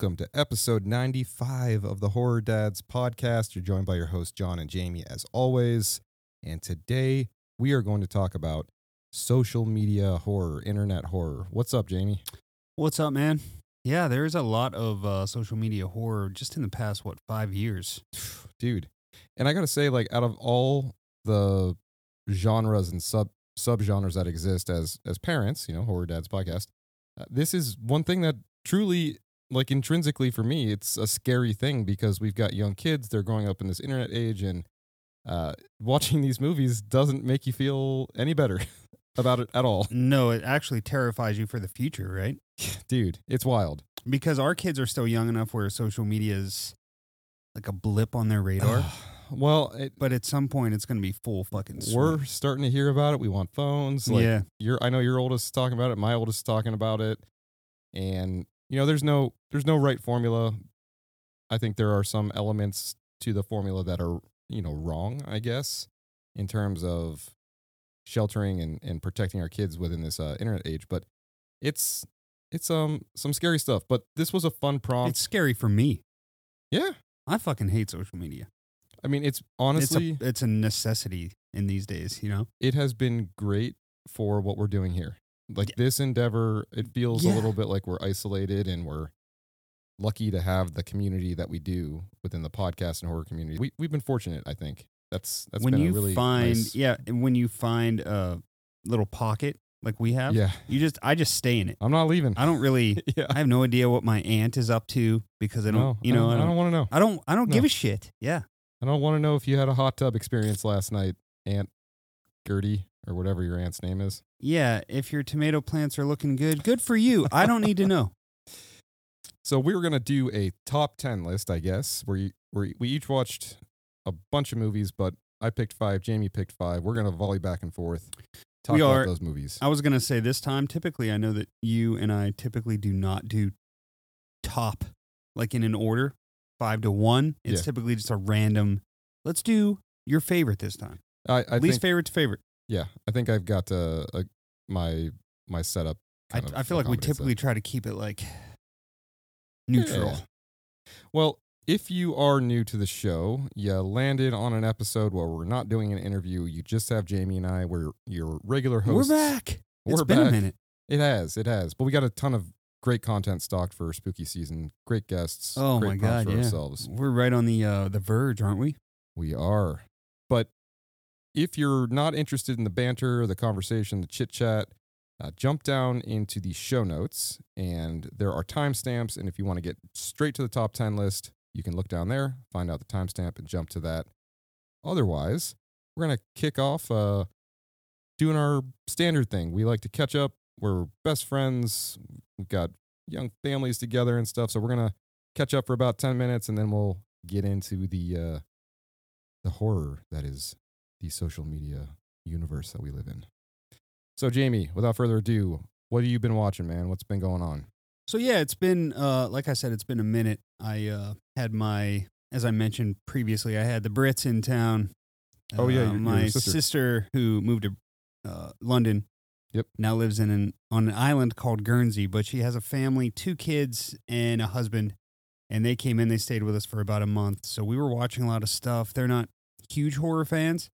Welcome to episode 95 of the Horror Dads podcast. You're joined by your host, John and Jamie, as always. And today we are going to talk about social media horror, internet horror. What's up, Jamie? What's up, man? Yeah, there's a lot of uh, social media horror just in the past, what, five years? Dude. And I got to say, like, out of all the genres and sub subgenres that exist as as parents, you know, Horror Dads podcast, uh, this is one thing that truly like intrinsically for me it's a scary thing because we've got young kids they're growing up in this internet age and uh, watching these movies doesn't make you feel any better about it at all No, it actually terrifies you for the future, right? dude it's wild Because our kids are still young enough where social media is like a blip on their radar. well it, but at some point, it's going to be full fucking swing. we're starting to hear about it we want phones like yeah. your i know your oldest is talking about it my oldest is talking about it and you know there's no there's no right formula i think there are some elements to the formula that are you know wrong i guess in terms of sheltering and, and protecting our kids within this uh, internet age but it's it's um some scary stuff but this was a fun prompt It's scary for me. yeah I fucking hate social media. i mean it's honestly it's a, it's a necessity in these days, you know? it has been great for what we're doing here. Like this endeavor, it feels a little bit like we're isolated and we're lucky to have the community that we do within the podcast and horror community. We we've been fortunate, I think. That's that's when you really find, nice- yeah, and when you find a little pocket like we have, yeah. you just, I just stay in it. I'm not leaving. I don't really, yeah, I have no idea what my aunt is up to because I don't, no, you know, I I don't, don't, want to know. I don't, I don't No. give a shit. Yeah. I don't want to know if you had a hot tub experience last night, Aunt Gertie or whatever your aunt's name is. Yeah. If your tomato plants are looking good, good for you. I don't need to know. So we were gonna do a top ten list, I guess, where you, where we each watched a bunch of movies, but I picked five, Jamie picked five. We're gonna volley back and forth, talk We about are- those movies. I was going to say this time, typically, I know that you and I typically do not do top like in an order, five to one. It's Yeah. typically just a random, let's do your favorite this time. I, I Least think, favorite to favorite. Yeah, I think I've got uh, a, my my setup. I, of I feel like we that. typically try to keep it like neutral. Yeah. Well, if you are new to the show, you landed on an episode where we're not doing an interview. You just have Jamie and I. We're your regular hosts. We're back. We're it's been a minute. It has, it has. But we got a ton of great content stocked for spooky season. Great guests. Oh great my God, for yeah. ourselves. We're right on the uh, the verge, aren't we? We are. If you're not interested in the banter, the conversation, the chit chat, uh, jump down into the show notes and there are timestamps. And if you want to get straight to the top 10 list, you can look down there, find out the timestamp, and jump to that. Otherwise, we're going to kick off uh, doing our standard thing. We like to catch up. We're best friends. We've got young families together and stuff. So we're going to catch up for about 10 minutes and then we'll get into the uh, the horror that is the social media universe that we live in. So, Jamie, without further ado, what have you been watching, man? What's been going on? So yeah, it's been uh, like I said, it's been a minute. I uh, had my, as I mentioned previously, I had the Brits in town. Oh, yeah, Uh, your- your my sister. who moved to uh, London. Yep. Now lives in an on an island called Guernsey, but she has a family, two kids, and a husband. And they came in. They stayed with us for about a month. So we were watching a lot of stuff. They're not huge horror fans.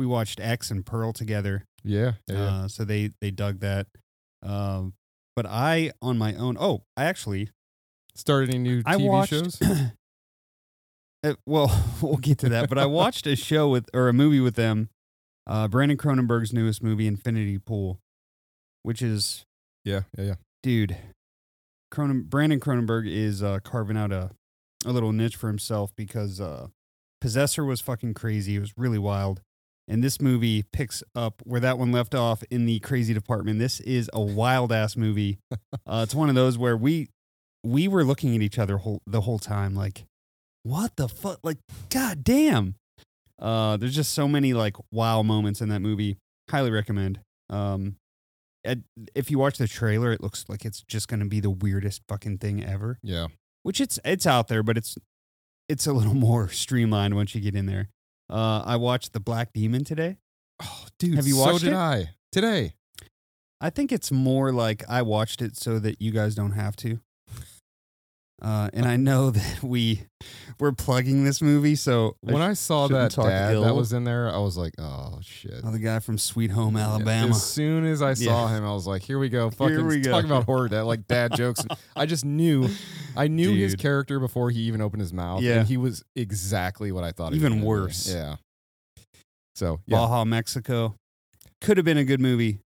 We watched X and Pearl together. Yeah, yeah. Uh, so they they dug that. Um, but I on my own. Oh, I actually started any new I TV watched. shows? Uh, well, we'll get to that. But I watched a show with or a movie with them. Uh, Brandon Cronenberg's newest movie, Infinity Pool, which is yeah, yeah, yeah. dude. Cronen, Brandon Cronenberg is uh, carving out a a little niche for himself because uh, Possessor was fucking crazy. It was really wild. And this movie picks up where that one left off in the crazy department. This is a wild ass movie. uh, it's one of those where we we were looking at each other whole, the whole time, like, what the fuck? Like, god damn. Uh, there's just so many like wow moments in that movie. Highly recommend. Um, if you watch the trailer, it looks like it's just gonna be the weirdest fucking thing ever. Yeah. Which it's it's out there, but it's it's a little more streamlined once you get in there. Uh, I watched The Black Demon today. Oh, dude, Have you so watched did it? I today. I think it's more like I watched it so that you guys don't have to. Uh, and I know that we we're plugging this movie, so When I saw that dad ill. that was in there, I was like, oh shit. oh, the guy from Sweet Home Yeah, Alabama. As soon as I saw Yeah. him, I was like, "Here we go, fucking we go. talk about horror dad, like dad jokes." I just knew, I knew his character before he even opened his mouth. Yeah. and he was exactly what I thought. he Even be. worse. Yeah. So yeah, Baja, Mexico. Could have been a good movie.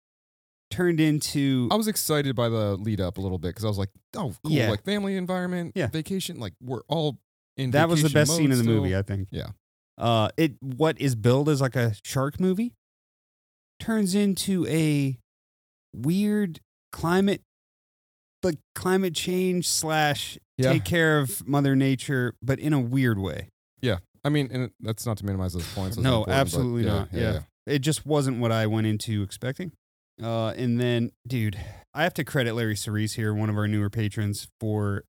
Turned into I was excited by the lead up a little bit because I was like, "Oh, cool! Yeah. Like family environment, Yeah. vacation. Like we're all in." that was the vacation best scene mode in the still. movie, I think. Yeah. Uh, it what is billed as like a shark movie turns into a weird climate, like climate change slash Yeah. take care of Mother Nature, but in a weird way. Yeah. I mean, and it- that's not to minimize those points. those are No, important, but absolutely not. Yeah. It just wasn't what I went into expecting. Uh, and then, dude, I have to credit Larry Cerise here, one of our newer patrons, for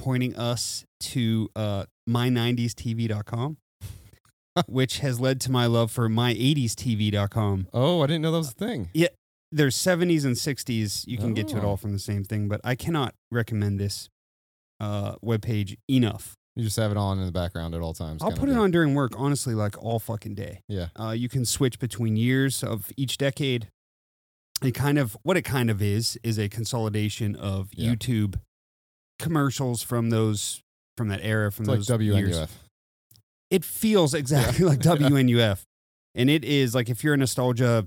pointing us to uh, my90stv.com, which has led to my love for my80stv.com. Oh, I didn't know that was a thing. Yeah, there's 70s and 60s. You can get to it Oh. all from the same thing, but I cannot recommend this uh, webpage enough. You just have it on in the background at all times. I'll put it on during work, honestly, like all fucking day. Yeah. Uh, you can switch between years of each decade. It kind of what it kind of is is a consolidation of Yeah. YouTube commercials from those from that era from It's like those years. It feels exactly like WNUF, and it is like if you're a nostalgia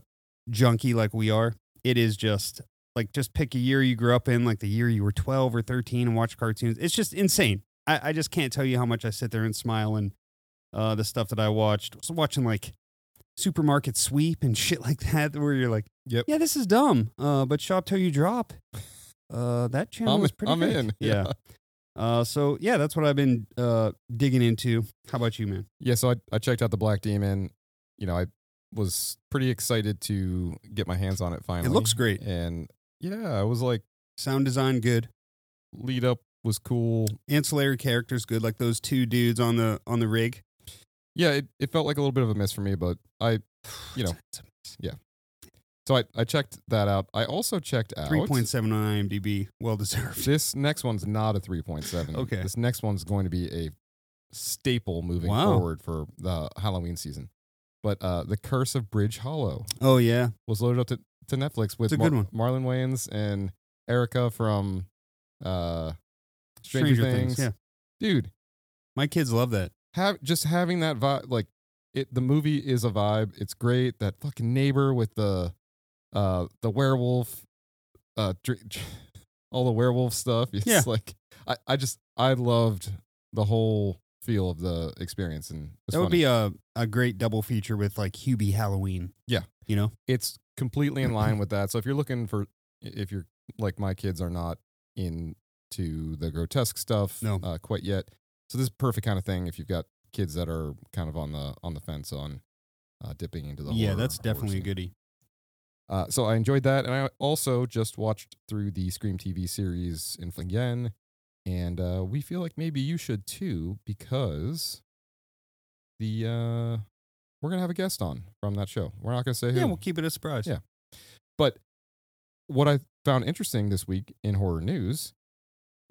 junkie like we are, it is just like just pick a year you grew up in, like the year you were 12 or 13 and watch cartoons. It's just insane. I, I just can't tell you how much I sit there and smile and uh, the stuff that I watched. I was watching like supermarket sweep and shit like that, where you're like, Yep. yeah, this is dumb, uh, but shop till you drop. Uh, that channel I'm, was pretty I'm in. Yeah. Uh, so yeah, that's what I've been uh, digging into. How about you, man? Yeah, so I, I checked out the Black Demon. You know, I was pretty excited to get my hands on it finally. It looks great. And yeah, I was like, Sound design good. lead up was cool. Ancillary characters good, like those two dudes on the on the rig. Yeah, it, it felt like a little bit of a miss for me, but I, you know, yeah. so I, I checked that out. I also checked out Three point seven on IMDb, well deserved. This next one's not a 3.7. Okay. This next one's going to be a staple moving Wow. forward for the Halloween season. But uh, The Curse of Bridge Hollow Oh yeah, was loaded up to, to Netflix with It's a good one. Marlon Wayans and Erica from uh, Stranger, Things. Yeah, Dude, my kids love that. Have just having that vibe like it the movie is a vibe it's great that fucking neighbor with the uh the werewolf uh dr- all the werewolf stuff it's Yeah. like i i just i loved the whole feel of the experience and That would be a a great double feature with like Hubie Halloween. Yeah. you know. it's completely in line with that so if you're looking for if you're like my kids are not into the grotesque stuff No. uh, quite yet so this is perfect kind of thing if you've got kids that are kind of on the on the fence on uh, dipping into the yeah, horror- that's definitely a goodie. Uh, so I enjoyed that, and I also just watched through the Scream TV series in again, and uh, we feel like maybe you should too because the uh, we're gonna have a guest on from that show. We're not gonna say who, Yeah, we'll keep it a surprise. Yeah. but what I found interesting this week in horror news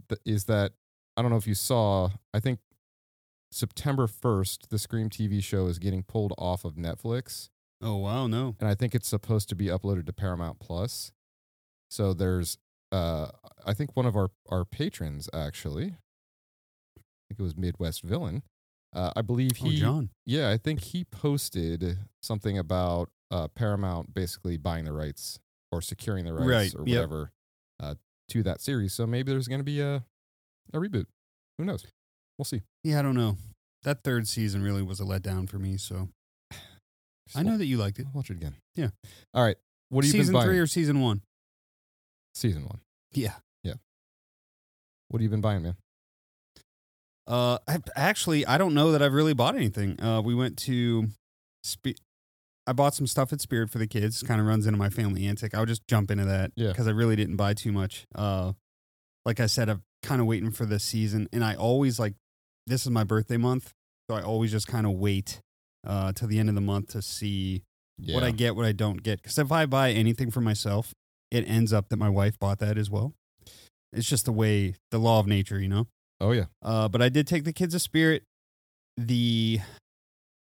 th- is that I don't know if you saw. I think September first, the Scream TV show is getting pulled off of Netflix Oh wow, no. and I think it's supposed to be uploaded to Paramount Plus. So there's, uh, I think one of our our patrons actually, I think it was Midwest Villain. Uh, I believe Oh he, John. yeah, I think he posted something about uh, Paramount basically buying the rights or securing the rights Right, or yep. whatever uh, to that series. So maybe there's going to be a a reboot. Who knows? We'll see. Yeah, I don't know. That third season really was a letdown for me. So I know that you liked it. I'll watch it again. Yeah. All right. What have you season been buying? three or season one? season one. Yeah. Yeah. What have you been buying, man? Uh, I, actually, I don't know that I've really bought anything. Uh, we went to, Spe- I bought some stuff at Spirit for the kids. Kind of runs into my family antic. I'll just jump into that Yeah. because I really didn't buy too much. Uh, like I said, I'm kind of waiting for the season, and I always like this is my birthday month, so I always just kind of wait uh till the end of the month to see Yeah. what I get, what I don't get. Because if I buy anything for myself, it ends up that my wife bought that as well. It's just the way, the law of nature, you know? Oh yeah. Uh, but I did take the kids of Spirit. The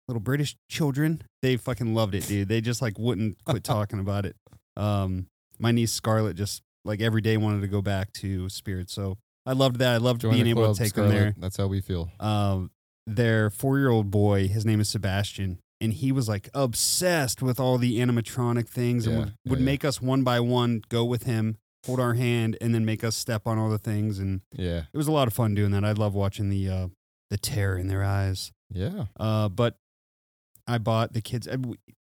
little British children, they fucking loved it, dude. They just like wouldn't quit talking about it. Um, my niece Scarlett just like every day wanted to go back to Spirit, so I loved that. I loved Join being the able club, to take Scarlett. them there. That's how we feel. Um, their four-year-old boy, his name is Sebastian, and he was like obsessed with all the animatronic things, and Yeah, would, would yeah, yeah. make us one by one go with him, hold our hand, and then make us step on all the things, and Yeah. it was a lot of fun doing that. I love watching the uh, the terror in their eyes. Yeah. Uh, but I bought the kids. uh,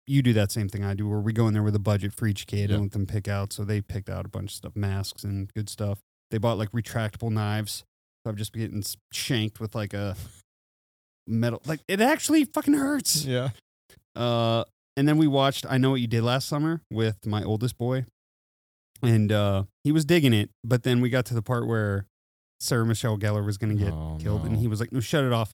You do that same thing I do, where we go in there with a budget for each kid Yeah. and let them pick out. So they picked out a bunch of stuff, masks and good stuff. They bought like retractable knives. So I'm just getting shanked with like a metal. Like it actually fucking hurts. Yeah. Uh, and then we watched I Know What You Did Last Summer with my oldest boy. And uh, he was digging it. But then we got to the part where Sarah Michelle Gellar was going to get Oh, killed. And he was like, no, shut it off.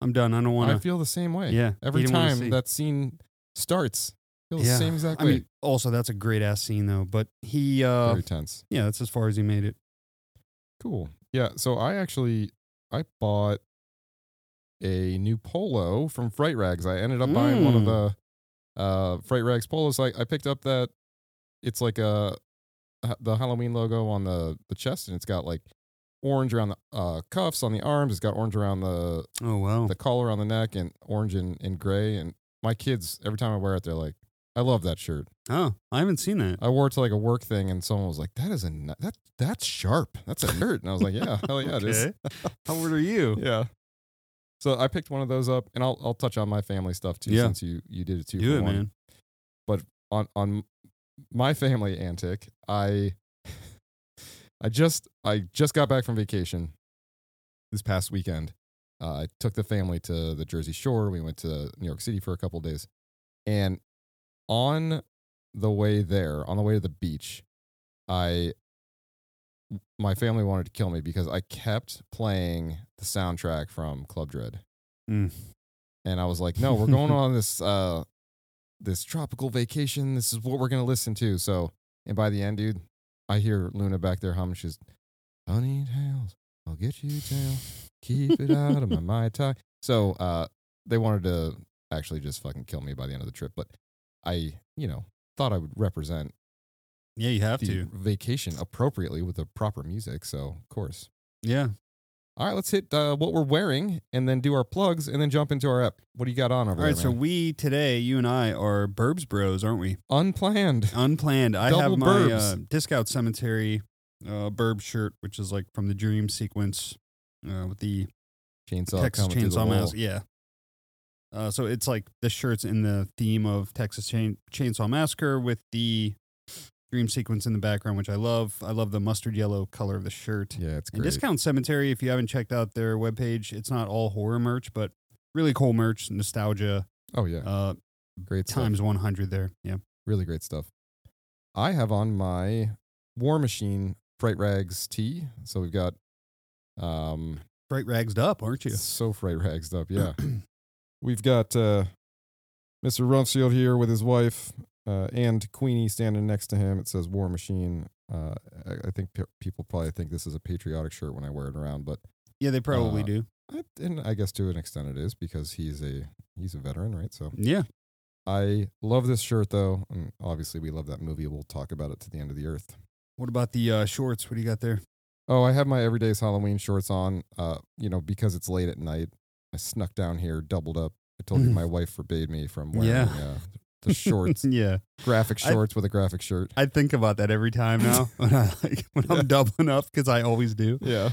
I'm done. I don't want to." I feel the same way. Yeah. Every he didn't wanna time that scene starts, feel the Yeah. same exact I way. mean, also, that's a great ass scene, though. But he, uh, Very tense. yeah, that's as far as he made it. Cool. Yeah. So I actually I bought a new polo from Fright Rags. I ended up buying one of Mm. the uh, Fright Rags polos. I, I picked up that it's like a the Halloween logo on the the chest, and it's got like orange around the uh, cuffs on the arms. It's got orange around the Oh, wow. the collar on the neck, and orange and, and gray. And my kids, every time I wear it, they're like, "I love that shirt." oh, I haven't seen that. I wore it to like a work thing, and someone was like, "That is a that that's sharp. That's a shirt." And I was like, "Yeah, hell yeah, it is." How old are you? Yeah. So I picked one of those up, and I'll I'll touch on my family stuff too, Yeah. since you you did it too. Do for it, one. man. But on on my family antic, I I just I just got back from vacation this past weekend. Uh, I took the family to the Jersey Shore. We went to New York City for a couple days, and on the way there, on the way to the beach, I my family wanted to kill me because I kept playing the soundtrack from Club Dread. Mm. And I was like, no, we're going on this uh this tropical vacation. This is what we're gonna listen to. So and by the end, dude, I hear Luna back there humming. She's Honey tails, I'll get you tail. Keep it out of my Mai Tai. So uh they wanted to actually just fucking kill me by the end of the trip. But I, you know, thought I would represent Yeah, you have to. vacation appropriately with the proper music. So of course. Yeah. All right, let's hit uh, what we're wearing and then do our plugs and then jump into our app. What do you got on over All there? right. So we today, you and I are Burbs Bros, aren't we? unplanned. Unplanned. I Double have my uh, Discount Cemetery uh, Burb shirt, which is like from the Dream sequence uh, with the Chainsaw Texas Chainsaw wall. Yeah. Uh, so it's like the shirts in the theme of Texas Chain- Chainsaw Massacre with the dream sequence in the background, which I love. I love the mustard yellow color of the shirt. Yeah, it's And. Discount Cemetery, if you haven't checked out their webpage, it's not all horror merch, but really cool merch, nostalgia, oh yeah, uh, great stuff. times 100 there. Yeah. Really great stuff. I have on my War Machine Fright Rags tee. So we've got um Bright ragsed up, aren't you? so Fright Rags up. Yeah. we've got uh Mr. Rumsfield here with his wife uh, and Queenie standing next to him. It says War Machine. Uh, I, I think pe- people probably think this is a patriotic shirt when I wear it around, but Yeah, they probably Uh, do. I, and I guess to an extent it is because he's a he's a veteran, right? So Yeah. I love this shirt though, and obviously we love that movie. We'll talk about it to the end of the earth. What about the uh, shorts? What do you got there? Oh, I have my everyday's Halloween shorts on. Uh, you know, because it's late at night, I snuck down here, doubled up. I told you my wife forbade me from wearing Yeah. uh, the shorts, yeah. graphic I- shorts with a graphic shirt. I think about that every time now when I like when Yeah. I'm doubling up because I always do. Yeah.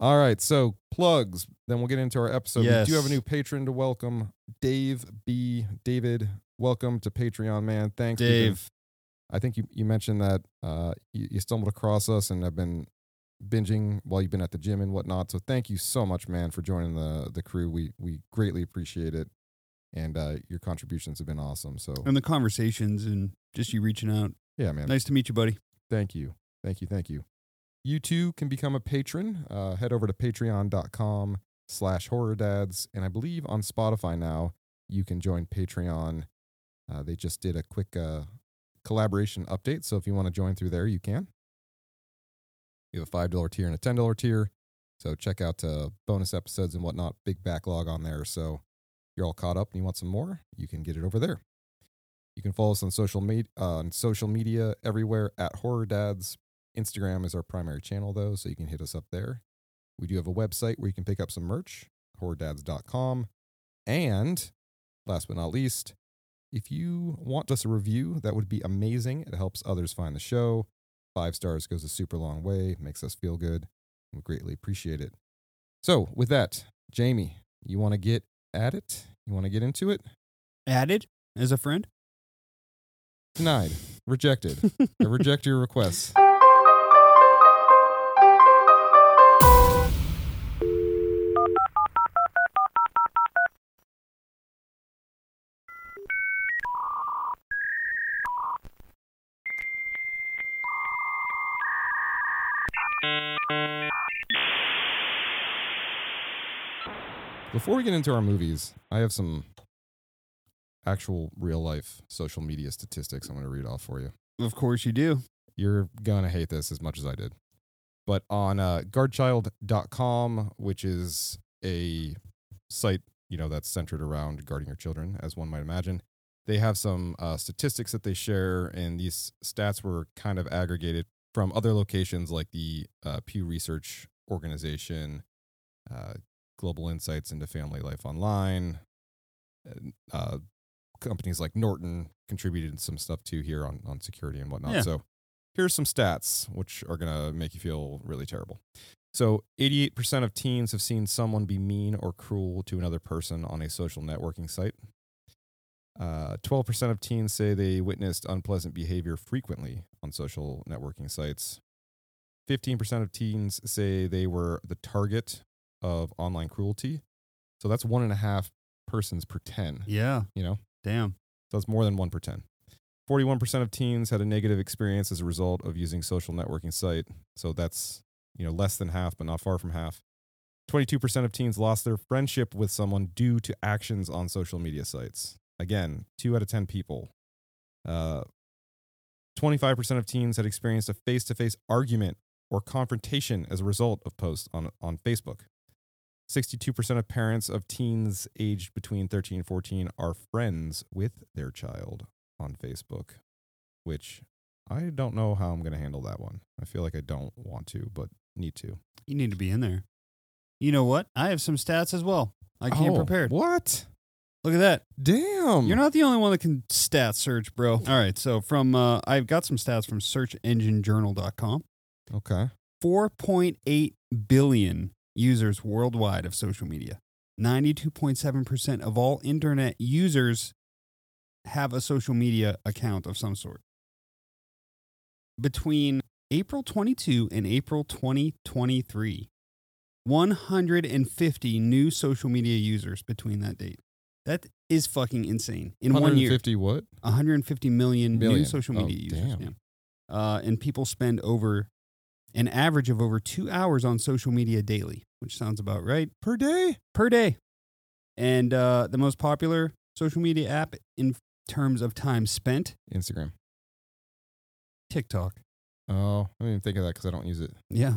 All right, so plugs. Then we'll get into our episode. We do have a new patron to welcome, Dave B. David. Welcome to Patreon, man. Thanks, Dave. I think you, you mentioned that uh, you, you stumbled across us and have been binging while you've been at the gym and whatnot. So thank you so much, man, for joining the the crew. We we greatly appreciate it, and uh, your contributions have been awesome. So And the conversations and just you reaching out. yeah, man. Nice to meet you, buddy. Thank you. Thank you. Thank you. You too can become a patron. Uh, head over to patreon.com slash horror dads. And I believe on Spotify now, you can join Patreon. Uh, they just did a quick uh, collaboration update. So if you want to join through there, you can. You have a $5 tier and a $10 tier. So check out uh, bonus episodes and whatnot. Big backlog on there. So if you're all caught up and you want some more, you can get it over there. You can follow us on social media on social media everywhere at Horror Dads. Instagram is our primary channel though, so you can hit us up there. We do have a website where you can pick up some merch, horrordads.com. And last but not least, if you want us a review, that would be amazing. It helps others find the show. Five stars goes a super long way, makes us feel good. We greatly appreciate it. So, with that, Jamie, you want to get at it? You want to get into it? Added as a friend? Denied. Rejected. I reject your requests. Before we get into our movies, I have some actual real life social media statistics I'm going to read off for you. Of course you do. You're going to hate this as much as I did. But on uh, guardchild.com, which is a site, you know, that's centered around guarding your children, as one might imagine, they have some uh, statistics that they share, and these stats were kind of aggregated from other locations like the uh, Pew Research Organization, uh, Global Insights into Family Life Online, uh, companies like Norton contributed some stuff too here on, on security and whatnot. Yeah. So here's some stats which are going to make you feel really terrible. So 88% of teens have seen someone be mean or cruel to another person on a social networking site. Uh, 12% of teens say they witnessed unpleasant behavior frequently on social networking sites. 15% of teens say they were the target of online cruelty. So that's one and a half persons per 10, Yeah. you know? Damn. So it's more than one per 10. 41% of teens had a negative experience as a result of using social networking site. So that's, you know, less than half, but not far from half. 22% of teens lost their friendship with someone due to actions on social media sites. Again, two out of 10 people. Uh, 25% of teens had experienced a face to face argument or confrontation as a result of posts on, on Facebook. 62% of parents of teens aged between 13 and 14 are friends with their child on Facebook, which I don't know how I'm going to handle that one. I feel like I don't want to, but need to. You need to be in there. You know what? I have some stats as well. I came Oh, prepared. What? Look at that. Damn. You're not the only one that can stat search, bro. All right. So from uh, I've got some stats from searchenginejournal.com. okay. 4.8 billion users worldwide of social media. 92.7% of all internet users have a social media account of some sort. Between April 22 and April 2023, 150 new social media users between that date. That is fucking insane. In one year, 150 what? 150 million, new Million. social Oh, media users. damn. Yeah. Uh, and people spend over an average of over two hours on social media daily, which sounds about right Per day? per day. And uh, the most popular social media app in terms of time spent, Instagram. TikTok. Oh, I didn't even think of that because I don't use it. Yeah.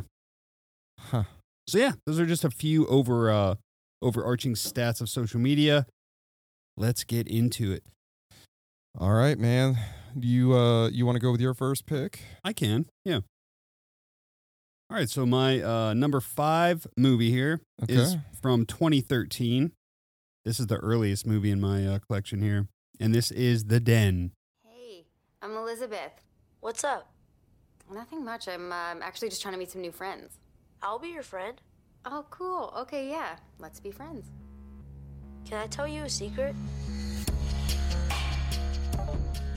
Huh. So yeah, those are just a few over uh, overarching stats of social media. Let's get into it. All right, man. Do you uh you want to go with your first pick? I can. Yeah. All right. So my uh, number five movie here Okay. is from 2013. This is the earliest movie in my uh, collection here, and this is The Den. Hey, I'm Elizabeth. What's up? Nothing much. I'm uh, I'm actually just trying to meet some new friends. I'll be your friend. Oh, cool. Okay, yeah. Let's be friends. Can I tell you a secret?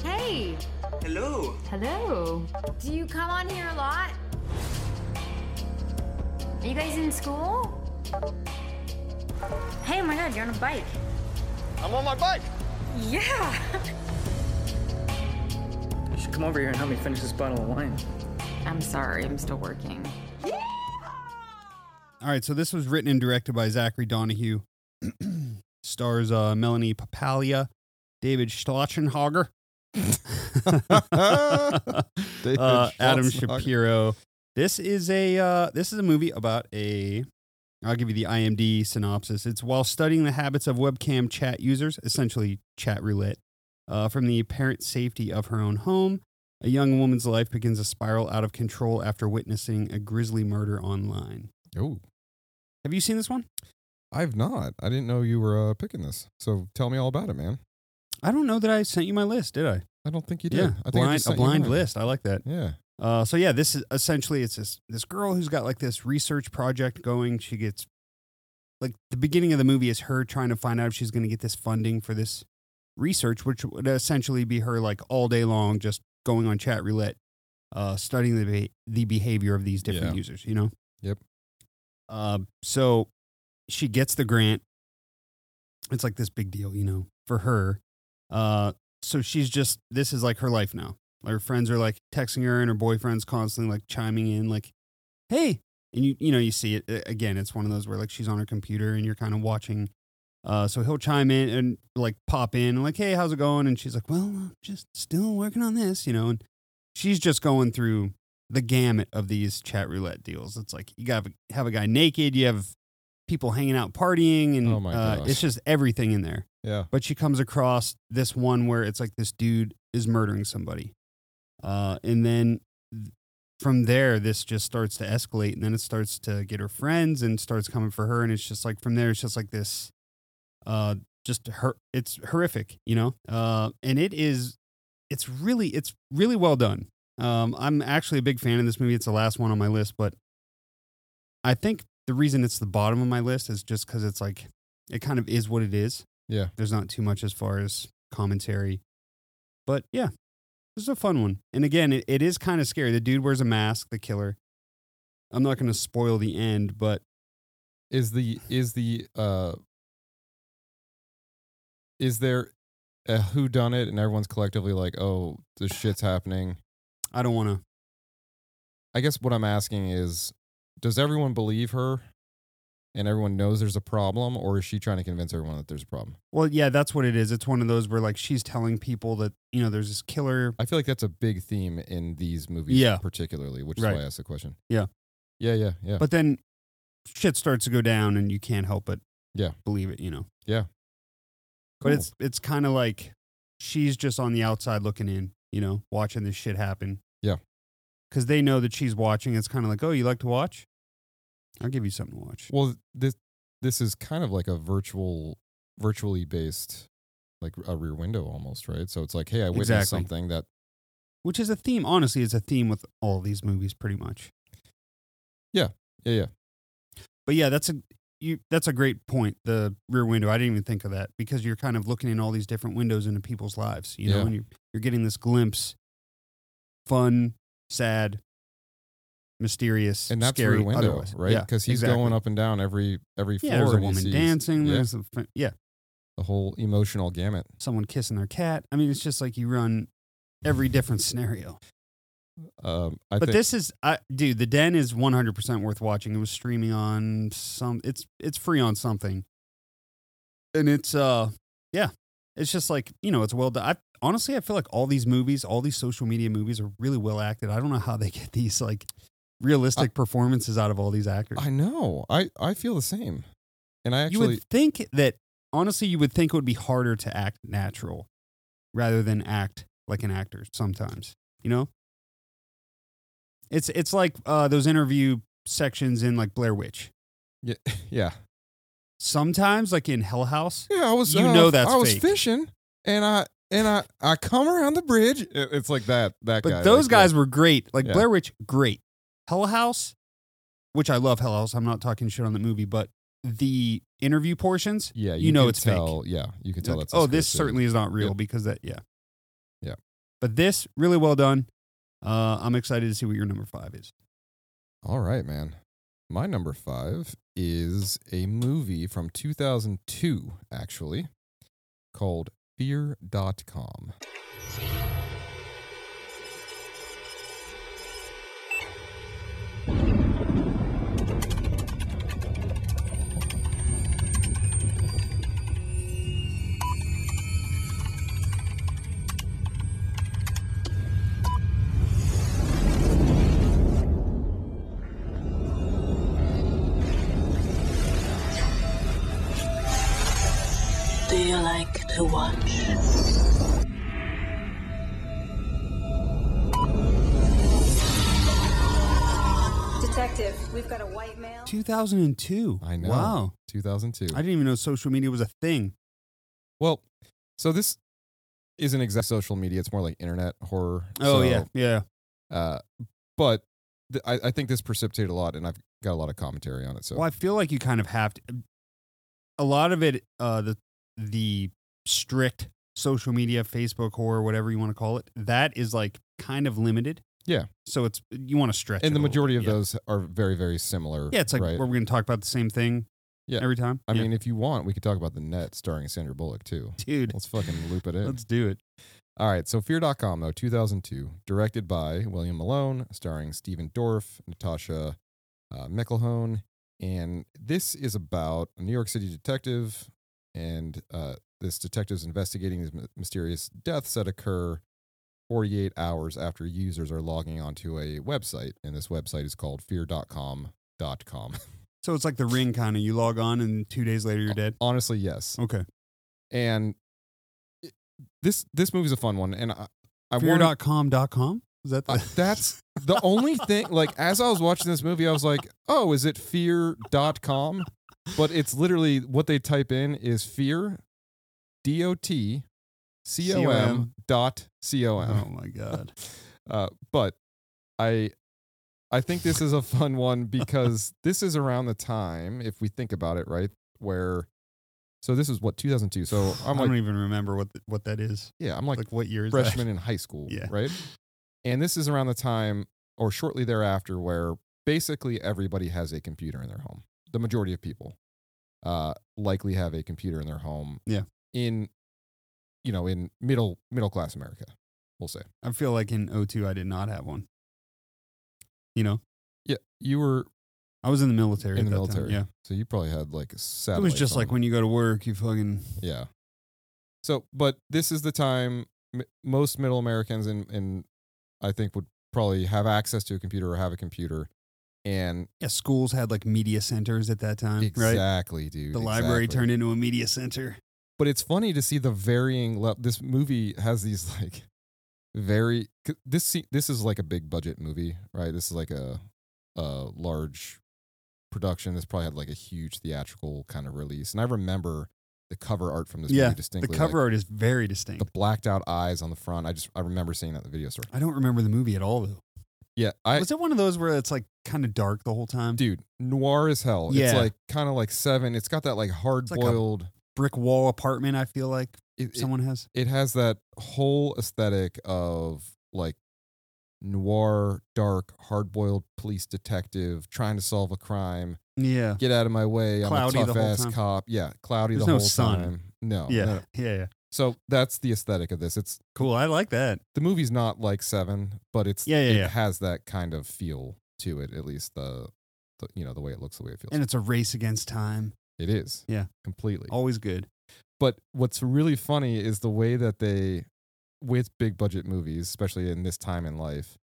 Hey. Hello. Hello. Do you come on here a lot? Are you guys in school? Hey, oh my god, you're on a bike. I'm on my bike. Yeah. You should come over here and help me finish this bottle of wine. I'm sorry, I'm still working. All right. So this was written and directed by Zachary Donahue. Stars uh, Melanie Papalia, David Schlachtenhaufen, David uh, Adam Shapiro. This is a uh, this is a movie about a I'll give you the IMD synopsis. It's while studying the habits of webcam chat users, essentially chat roulette, uh, from the apparent safety of her own home, a young woman's life begins to spiral out of control after witnessing a grisly murder online. Oh, Have you seen this one? I've not. I didn't know you were uh, picking this. So tell me all about it, man. I don't know that I sent you my list, did I? I don't think you did. Yeah, I think blind, a blind list. I like that. Yeah. Uh, so yeah, this is essentially it's this this girl who's got like this research project going. She gets like the beginning of the movie is her trying to find out if she's going to get this funding for this research, which would essentially be her like all day long just going on chat roulette, uh, studying the be- the behavior of these different Yeah. users. You know. Yep. Uh, so she gets the grant. It's like this big deal, you know, for her. Uh, so she's just this is like her life now. Her friends are like texting her, and her boyfriend's constantly like chiming in, like, "Hey," and you you know you see it again. It's one of those where like she's on her computer and you're kind of watching. Uh, so he'll chime in and like pop in, and like, "Hey, how's it going?" And she's like, "Well, I'm just still working on this," you know. And she's just going through the gamut of these chat roulette deals. It's like you got to have a guy naked, you have people hanging out partying, and Oh uh, it's just everything in there Yeah. but she comes across this one where it's like this dude is murdering somebody. Uh, and then from there, this just starts to escalate. And then it starts to get her friends and starts coming for her. And it's just like from there, it's just like this, uh, just her, it's horrific, you know? Uh, and it is, it's really, it's really well done. Um, I'm actually a big fan of this movie. It's the last one on my list, but I think the reason it's the bottom of my list is just because it's like, it kind of is what it is Yeah. there's not too much as far as commentary. But yeah, this is a fun one. And again, it, it is kind of scary. The dude wears a mask, the killer. I'm not going to spoil the end, but Is the is the uh is there a who done it and everyone's collectively like, "Oh, this shit's happening." I don't want to. I guess what I'm asking is does everyone believe her and everyone knows there's a problem or is she trying to convince everyone that there's a problem? Well, yeah, that's what it is. It's one of those where like she's telling people that, you know, there's this killer. I feel like that's a big theme in these movies Yeah. particularly, which is Right. why I asked the question. Yeah. Yeah, yeah, yeah. But then shit starts to go down and you can't help but Yeah. believe it, you know. Yeah. But it's it's kind of like she's just on the outside looking in, you know, watching this shit happen. Yeah. Cuz they know that she's watching. It's kind of like, "Oh, you like to watch? I'll give you something to watch." Well, this this is kind of like a virtual, virtually based, like a Rear Window almost, right? So it's like, hey, I witnessed Exactly. something that, Which is a theme, honestly, it's a theme with all these movies pretty much. yeah, yeah, yeah. But yeah, that's a you that's a great point. The rear window. I didn't even think of that because you're kind of looking in all these different windows into people's lives, you know, Yeah. and you're you're getting this glimpse fun, sad, mysterious, and that's scary Rear Window, otherwise. right? Yeah, Because he's exactly. going up and down every every floor. Yeah, there's a woman sees- dancing. yeah, There's a, yeah, the whole emotional gamut. someone kissing their cat. I mean, it's just like you run every different scenario. Um, I but think, this is, I, dude, the Den is 100 percent worth watching. It was streaming on some. It's it's free on something, and it's uh, yeah, it's just like you know, it's well done. I honestly, I feel like all these movies, all these social media movies, are really well acted. I don't know how they get these like realistic performances out of all these actors. I know. I I feel the same, and I you actually would think that honestly, you would think it would be harder to act natural rather than act like an actor sometimes. You know, it's it's like uh, those interview sections in like Blair Witch. yeah yeah Sometimes, like in Hell House, yeah. I was You uh, know that's I was fake. fishing and I and I I come around the bridge. It's like that that but guy. those guys were great. Like Yeah. Blair Witch, great. Hell House, which I love Hell House. I'm not talking shit on the movie, but the interview portions, Yeah, you know could it's fake. Yeah, you can tell Like, that's. oh, this certainly is not real Yeah. because that, yeah. Yeah. But this, really well done. Uh, I'm excited to see what your number five is. All right, man. My number five is a movie from 2002, actually, called Fear.com. Detective, we've got a white male. 2002. I know. Wow. 2002. I didn't even know social media was a thing. well, so this isn't exact social media. It's more like internet horror. Oh So, yeah, yeah. Uh, but th- I, I think this precipitated a lot, and I've got a lot of commentary on it. So Well, I feel like you kind of have to. A lot of it, uh, the the strict social media, Facebook horror, whatever you want to call it, that is like kind of limited. Yeah. So it's you want to stretch. and the majority of yeah. those are very, very similar. Yeah, it's like right? we're going to talk about the same thing. Yeah. Every time. I Yeah. mean, if you want, we could talk about the net starring Sandra Bullock too. dude, Let's fucking loop it in. let's do it. All right, so Fear.com, though, 2002, directed by William Malone, starring Stephen Dorff, Natasha uh. And this is about a New York City detective, and uh, this detective's investigating these mysterious deaths that occur 48 hours after users are logging onto a website. And this website is called fear.com.com. So it's like the ring kind of. You log on, and two days later you're dead. Honestly, yes. Okay. And it- this this movie's a fun one, and I, I Fear.com.com. Is that the, Uh, that's the only thing like as i was watching this movie i was like oh is it fear.com but it's literally what they type in is fear d-o-t c-o-m dot c-o-m Oh my god. uh, but i i think this is a fun one because this is around the time if we think about it right where so this is what 2002 so i'm I like don't even remember what th- what that is. yeah i'm like Like, what year is that? freshman in high school, Yeah. right? And this is around the time or shortly thereafter where basically everybody has a computer in their home. The majority of people uh, likely have a computer in their home. Yeah. In you know, in middle middle class America, we'll say. I feel like in 02 I did not have one. You know, Yeah, you were I was in the military. in at the that time, military, Yeah. So you probably had like a satellite. It was just like when you go to work, you fucking Yeah. So, but this is the time m- most middle Americans and and I think would probably have access to a computer or have a computer, and yeah. Schools had like media centers at that time, right? exactly, dude. The library turned into a media center. But it's funny to see the varying. Le- this movie has these like very This this is like a big budget movie, right? This is like a a large production. This probably had like a huge theatrical kind of release, and I remember the cover art from this yeah, movie distinctly the cover like, art is very distinct. the blacked out eyes on the front. I just I remember seeing that in the video store. I don't remember the movie at all though. Yeah, I was it one of those where it's like kind of dark the whole time? dude noir as hell. Yeah. It's like kind of like seven. It's got that like hard like boiled. Brick wall apartment. I feel like it, someone has. it has that whole aesthetic of like noir, dark, hard boiled police detective trying to solve a crime. Yeah, Get out of my way. I'm a tough ass time. cop. Yeah, cloudy There's the no whole sun. time. No, yeah, no. yeah, yeah. So that's the aesthetic of this. It's Cool. I like that. the movie's not like Seven, but it's Yeah, yeah, it yeah. has that kind of feel to it. At least the, the you know the way it looks, the way it feels. And it's a race against time. It is. Yeah. completely. Always good. But what's really funny is the way that they, with big budget movies, especially in this time in life,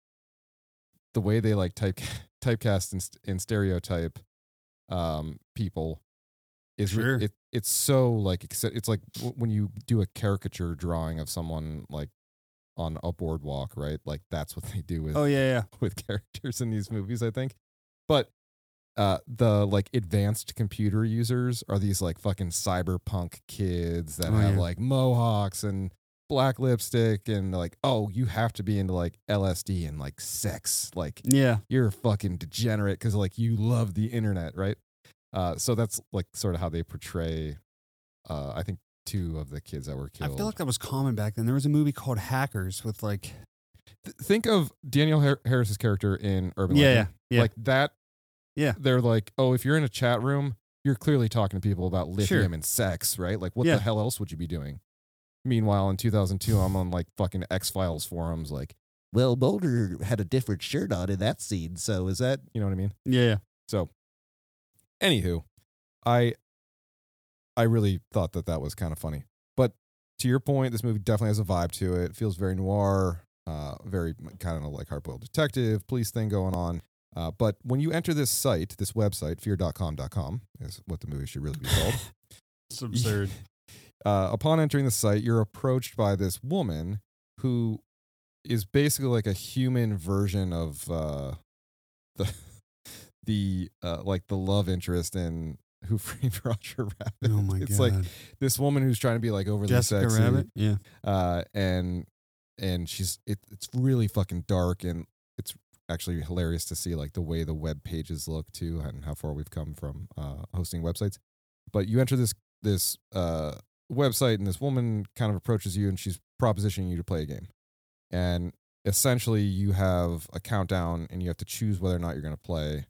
the way they like type typecast and, and stereotype um, people is re- Sure. it, it's so like it's like when you do a caricature drawing of someone like on a boardwalk, right? Like that's what they do with Oh yeah, yeah. with characters in these movies, I think. But uh the like advanced computer users are these like fucking cyberpunk kids that Oh, have yeah. like mohawks and black lipstick and like, oh, you have to be into like LSD and like sex. Like Yeah. you're a fucking degenerate because like you love the internet, right? Uh so that's like sort of how they portray uh I think two of the kids that were killed I feel like that was common back then. There was a movie called Hackers with like Th- think of Danielle Har- Harris's character in Urban Yeah, Legend. yeah, yeah. Like that. Yeah. They're like, oh, if you're in a chat room, you're clearly talking to people about lithium Sure. and sex, right? Like, what Yeah. the hell else would you be doing? Meanwhile, in 2002, I'm on like fucking X Files forums, like, well, Mulder had a different shirt on in that scene. So is that, you know what I mean? yeah, yeah. So, anywho, I I really thought that that was kind of funny. But to your point, this movie definitely has a vibe to it. It feels very noir, uh, very kind of like hardboiled detective, police thing going on. Uh, but when you enter this site, this website, fear.com.com is what the movie should really be called. It's absurd. uh, upon entering the site, you're approached by this woman who is basically like a human version of uh, the the uh, like the love interest in Who Framed Roger Rabbit. Oh my it's god. It's like this woman who's trying to be like overly Jessica sexy, Rabbit. Yeah. uh, and and she's it, it's really fucking dark and actually hilarious to see like the way the web pages look too and how far we've come from uh, hosting websites. But you enter this this uh, website and this woman kind of approaches you and she's propositioning you to play a game, and essentially you have a countdown and you have to choose whether or not you're going to play,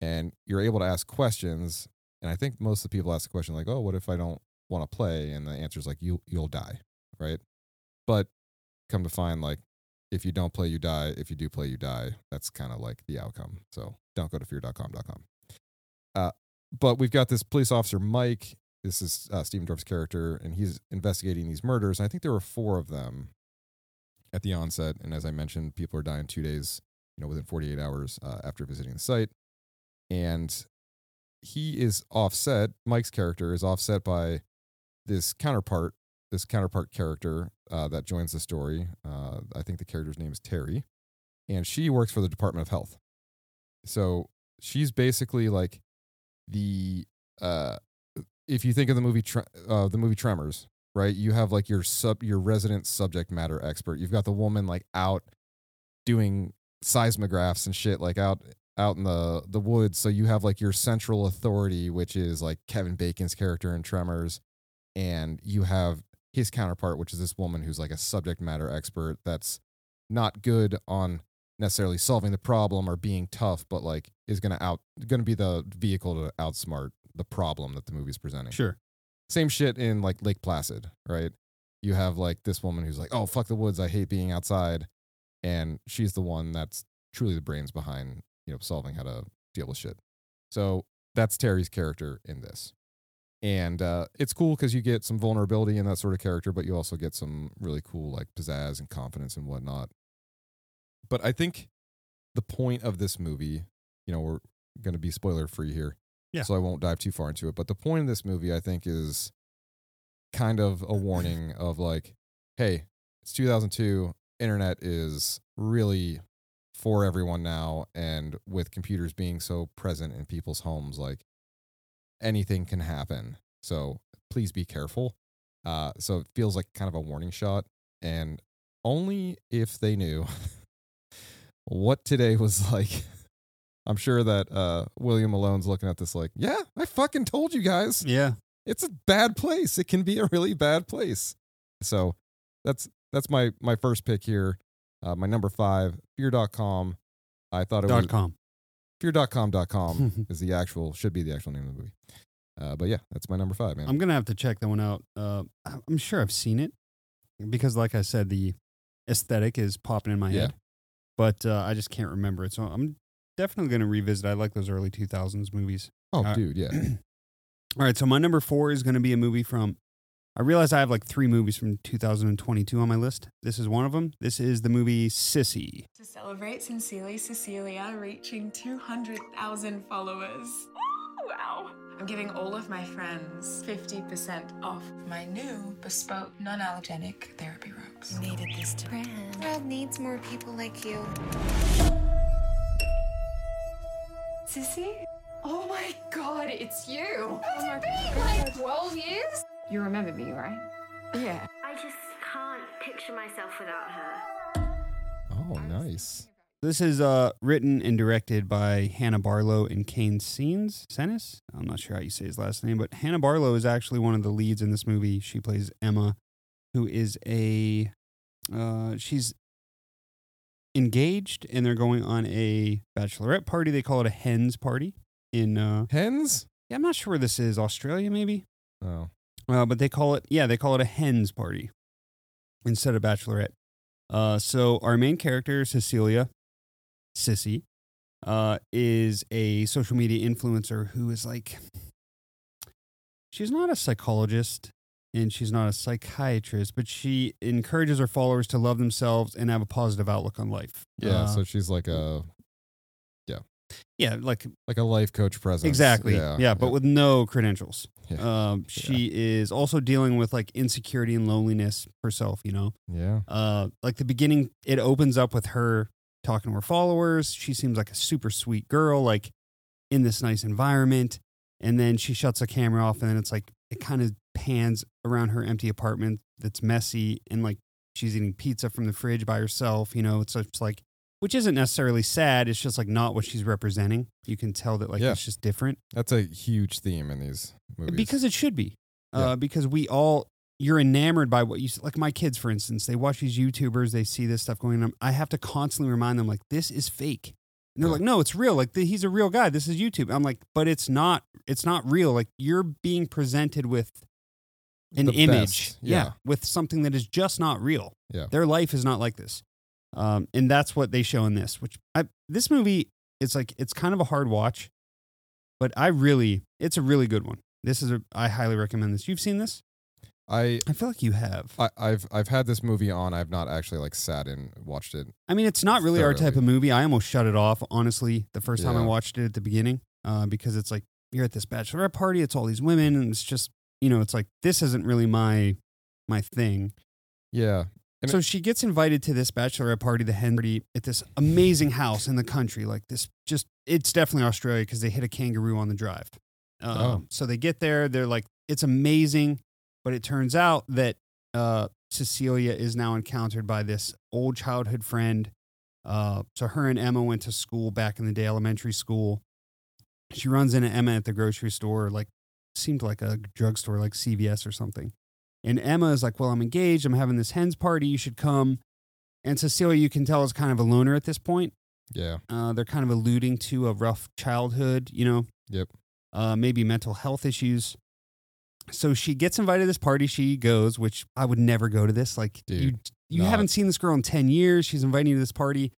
and you're able to ask questions. And I think most of the people ask the question like, "Oh, what if I don't want to play?" And the answer is like, "You you'll die," right? But come to find like if you don't play you die. If you do play you die. That's kind of like the outcome. So don't go to fear.com.com uh, but we've got this police officer mike. This is uh, stephen dorff's character and he's investigating these murders. I think there were four of them at the onset and as i mentioned people are dying two days you know within 48 hours uh, after visiting the site. And he is offset mike's character is offset by this counterpart this counterpart character uh, that joins the story. Uh, I think the character's name is Terry, and she works for the Department of Health. So she's basically like the uh, if you think of the movie Tre- uh, the movie Tremors, right? You have like your sub your resident subject matter expert. You've got the woman like out doing seismographs and shit, like out out in the the woods. So you have like your central authority, which is like Kevin Bacon's character in Tremors, and you have his counterpart, which is this woman who's like a subject matter expert that's not good on necessarily solving the problem or being tough, but like is gonna out gonna be the vehicle to outsmart the problem that the movie's presenting. Sure. Same shit in like Lake Placid, right? You have like this woman who's like, "Oh fuck the woods, I hate being outside," and she's the one that's truly the brains behind you know solving how to deal with shit. So that's Terry's character in this and uh, it's cool because you get some vulnerability in that sort of character, but you also get some really cool like pizzazz and confidence and whatnot. But I think the point of this movie, you know, we're going to be spoiler free here, Yeah. so I won't dive too far into it. But the point of this movie, I think, is kind of a warning of like, hey, it's 2002, internet is really for everyone now, and with computers being so present in people's homes, like anything can happen. So please be careful. Uh, so it feels like kind of a warning shot, and only if they knew what today was like. I'm sure that uh, William Malone's looking at this like, yeah, I fucking told you guys, Yeah. it's a bad place. It can be a really bad place. So that's that's my my first pick here. Uh, my number five, fear.com. I thought it was Dot com. fear.com.com is the actual should be the actual name of the movie. Uh, but yeah, that's my number five, man. I'm gonna have to check that one out. Uh, I'm sure I've seen it because, like I said, the aesthetic is popping in my Yeah. head, but uh, I just can't remember it. So I'm definitely gonna revisit. I like those early 2000s movies. oh, uh, dude, yeah. All right, so my number four is gonna be a movie from. I realize I have like three movies from 2022 on my list. This is one of them. This is the movie Sissy. To celebrate Sincerely Cecilia reaching 200,000 followers. Woo, Wow. I'm giving all of my friends 50% off my new bespoke non allergenic therapy robes. Needed this to brand. The world needs more people like you. Sissy? Oh my god, it's you! Oh my god, 12 years? You remember me, right? Yeah. I just can't picture myself without her. Oh, nice. This is uh, written and directed by Hannah Barlow and Kane Scenes. Senes? I'm not sure how you say his last name, but Hannah Barlow is actually one of the leads in this movie. She plays Emma, who is a. Uh, she's engaged and they're going on a bachelorette party. They call it a hens party in. Uh, Hens? yeah, I'm not sure where this is. Australia, maybe? Oh, Uh, but they call it, yeah, they call it a hens party instead of bachelorette. Uh, so our main character, Cecilia, Sissy, uh, is a social media influencer who is like, she's not a psychologist and she's not a psychiatrist, but she encourages her followers to love themselves and have a positive outlook on life. yeah. Uh, so she's like a, yeah, yeah, like like a life coach presence. exactly, Yeah, yeah, but with no credentials. Yeah. Um, she is also dealing with like insecurity and loneliness herself. You know, yeah, uh, like the beginning, it opens up with her talking to her followers. She seems like a super sweet girl, like in this nice environment. And then she shuts the camera off, and then it's like it kind of pans around her empty apartment that's messy, and like she's eating pizza from the fridge by herself. You know, it's just like, which isn't necessarily sad. It's just like not what she's representing. You can tell that like Yeah. it's just different that's a huge theme in these movies. because it should be. Yeah. Uh, because we all you're enamored by what you s- like. My kids, for instance, they watch these YouTubers, they see this stuff going on. I have to constantly remind them like this is fake, and they're Yeah. like, no, it's real. Like th- he's a real guy. This is YouTube. I'm like, but it's not. It's not real. Like you're being presented with an The image, best, yeah. with something that is just not real. Yeah. their life is not like this, um, and that's what they show in this. Which I this movie, it's like it's kind of a hard watch, but I really, it's a really good one. This is a, I highly recommend this. You've seen this? I, I feel like you have. I I've I've had this movie on. I've not actually like sat and watched it. I mean, it's not really our type of movie. I almost shut it off, honestly, the first time I watched it at the beginning, uh, because it's like you're at this bachelorette party, it's all these women, and it's just you know, it's like this isn't really my my thing. Yeah, And so she gets invited to this bachelorette party, the hen party, at this amazing house in the country, like this. Just it's definitely Australia because they hit a kangaroo on the drive. Um, Oh. So they get there, they're like, it's amazing, but it turns out that uh, Cecilia is now encountered by this old childhood friend. Uh, so her and Emma went to school back in the day, elementary school. She runs into Emma at the grocery store, like seemed like a drugstore, like CVS or something. And Emma is like, "Well, I'm engaged. I'm having this hens party. You should come." And Cecilia, you can tell, is kind of a loner at this point. yeah, Uh, they're kind of alluding to a rough childhood, you know, yep. uh, maybe mental health issues. So she gets invited to this party. She goes, which I would never go to this. Like you, Dude, you not- haven't seen this girl in ten years. She's inviting you to this party.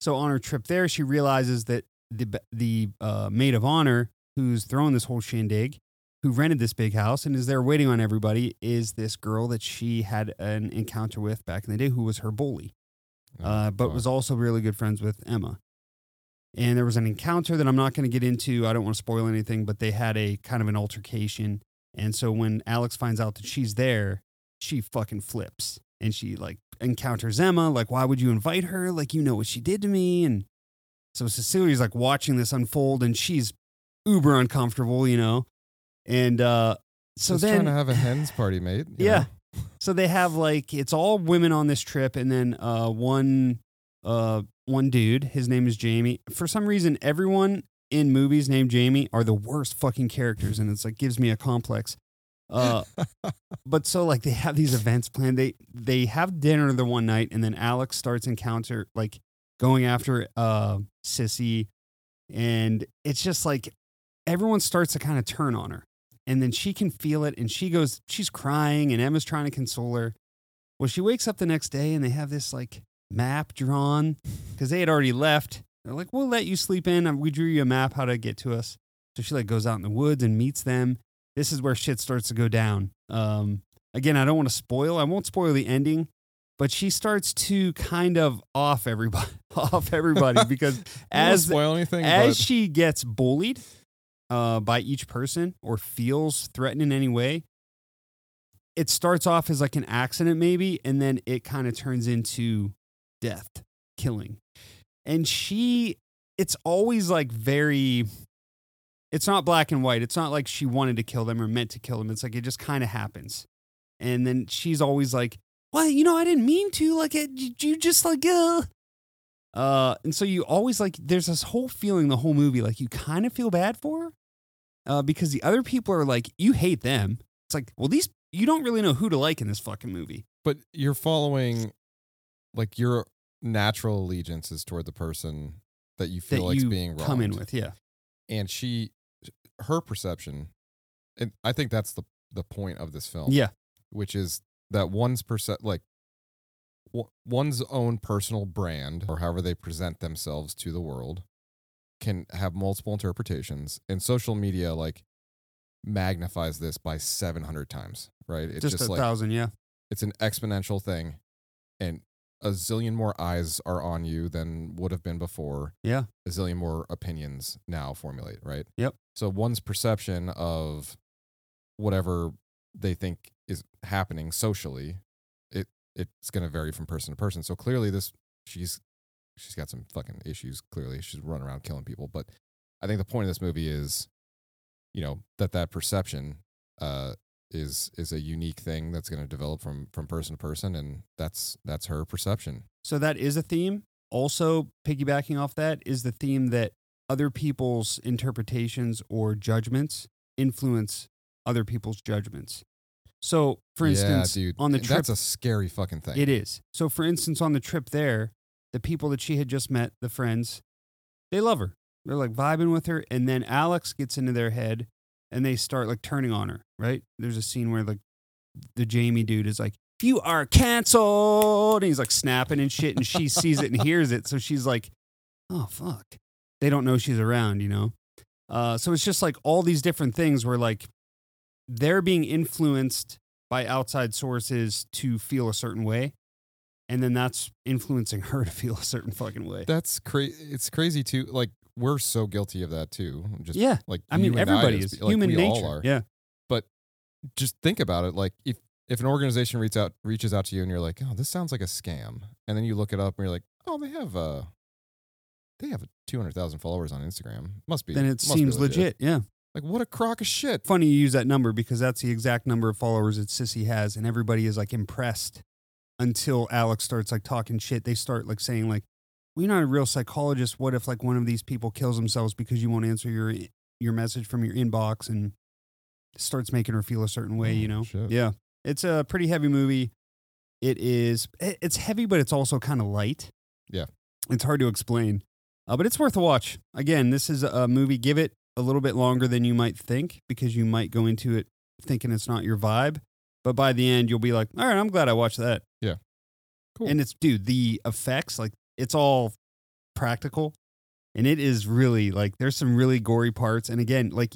So on her trip there, she realizes that the the uh, maid of honor who's throwing this whole shindig, who rented this big house and is there waiting on everybody, is this girl that she had an encounter with back in the day, who was her bully uh, but was also really good friends with Emma. And there was an encounter that I'm not going to get into. I don't want to spoil anything, but they had a kind of an altercation. And so when Alex finds out that she's there, she fucking flips and she like encounters Emma. Like, why would you invite her? Like, you know what she did to me. And so Cecilia's like watching this unfold and she's uber uncomfortable, you know? And uh, so Just then trying to have a hens party, mate. yeah. know? So they have like it's all women on this trip, and then uh, one uh, one dude. His name is Jamie. For some reason, everyone in movies named Jamie are the worst fucking characters, and it's like gives me a complex. Uh, but so like they have these events planned. They they have dinner the one night, and then Alex starts encounter like going after uh, Sissy, and it's just like everyone starts to kind of turn on her and then she can feel it and she goes she's crying and emma's trying to console her. Well she wakes up the next day and they have this like map drawn because they had already left. They're like we'll let you sleep in. We drew you a map how to get to us. So she like goes out in the woods and meets them. This is where shit starts to go down. Um again i don't want to spoil i won't spoil the ending but she starts to kind of off everybody off everybody because I don't wanna as spoil anything, as but she gets bullied uh, by each person or feels threatened in any way, it starts off as like an accident, maybe, and then it kind of turns into death, killing. And she, it's always like very, it's not black and white. It's not like she wanted to kill them or meant to kill them. It's like it just kind of happens. And then she's always like, well, you know, I didn't mean to. Like, it, you- just like, uh, uh, and so you always like, there's this whole feeling the whole movie, like you kind of feel bad for her, uh, because the other people are like, you hate them. It's like, well, these you don't really know who to like in this fucking movie. but you're following like your natural allegiance is toward the person that you feel that like's you being wronged. come in with, yeah, and she her perception and i think that's the the point of this film yeah, which is that one's percent like w- one's own personal brand or however they present themselves to the world can have multiple interpretations and social media like magnifies this by 700 times right it's just, just, a like thousand, yeah, it's an exponential thing and a zillion more eyes are on you than would have been before. Yeah. A zillion more opinions now formulate, right? Yep. So one's perception of whatever they think is happening socially, it it's going to vary from person to person. So clearly, this she's she's got some fucking issues. Clearly, she's running around killing people. But I think the point of this movie is, you know, that that perception uh, is is a unique thing that's going to develop from from person to person, and that's that's her perception. So that is a theme. Also, piggybacking off that is the theme that other people's interpretations or judgments influence other people's judgments. So, for instance, yeah, on the trip, that's a scary fucking thing. it is. So, for instance, on the trip there, the people that she had just met, the friends, they love her. They're like vibing with her, and then Alex gets into their head, and they start like turning on her. Right? There's a scene where like the Jamie dude is like, "You are canceled," and he's like snapping and shit, and she sees it and hears it, so she's like, "Oh fuck." They don't know she's around, you know. Uh, so it's just like all these different things where like they're being influenced by outside sources to feel a certain way, and then that's influencing her to feel a certain fucking way. That's crazy. It's crazy too. Like we're so guilty of that too. Just yeah, like I mean everybody as is pe- like, human nature. Yeah, But just think about it. Like if if an organization reaches out reaches out to you and you're like, oh, this sounds like a scam, and then you look it up and you're like, oh, they have uh they have two hundred thousand followers on Instagram. Must be. then it seems legit. Yeah, Like what a crock of shit. funny you use that number because that's the exact number of followers that Sissy has, and everybody is like impressed until Alex starts like talking shit. They start like saying like, "Well, you're not a real psychologist. What if like one of these people kills themselves because you won't answer your your message from your inbox?" And starts making her feel a certain way. You Oh, know? shit. Yeah, it's a pretty heavy movie. It is. It's heavy, but it's also kind of light. Yeah. it's hard to explain, uh, but it's worth a watch. Again, this is a movie. Give it a little bit longer than you might think because you might go into it thinking it's not your vibe. But by the end, you'll be like, all right, I'm glad I watched that. Yeah. Cool. And it's, dude, the effects, like, it's all practical. And it is really, like, there's some really gory parts. And again, like,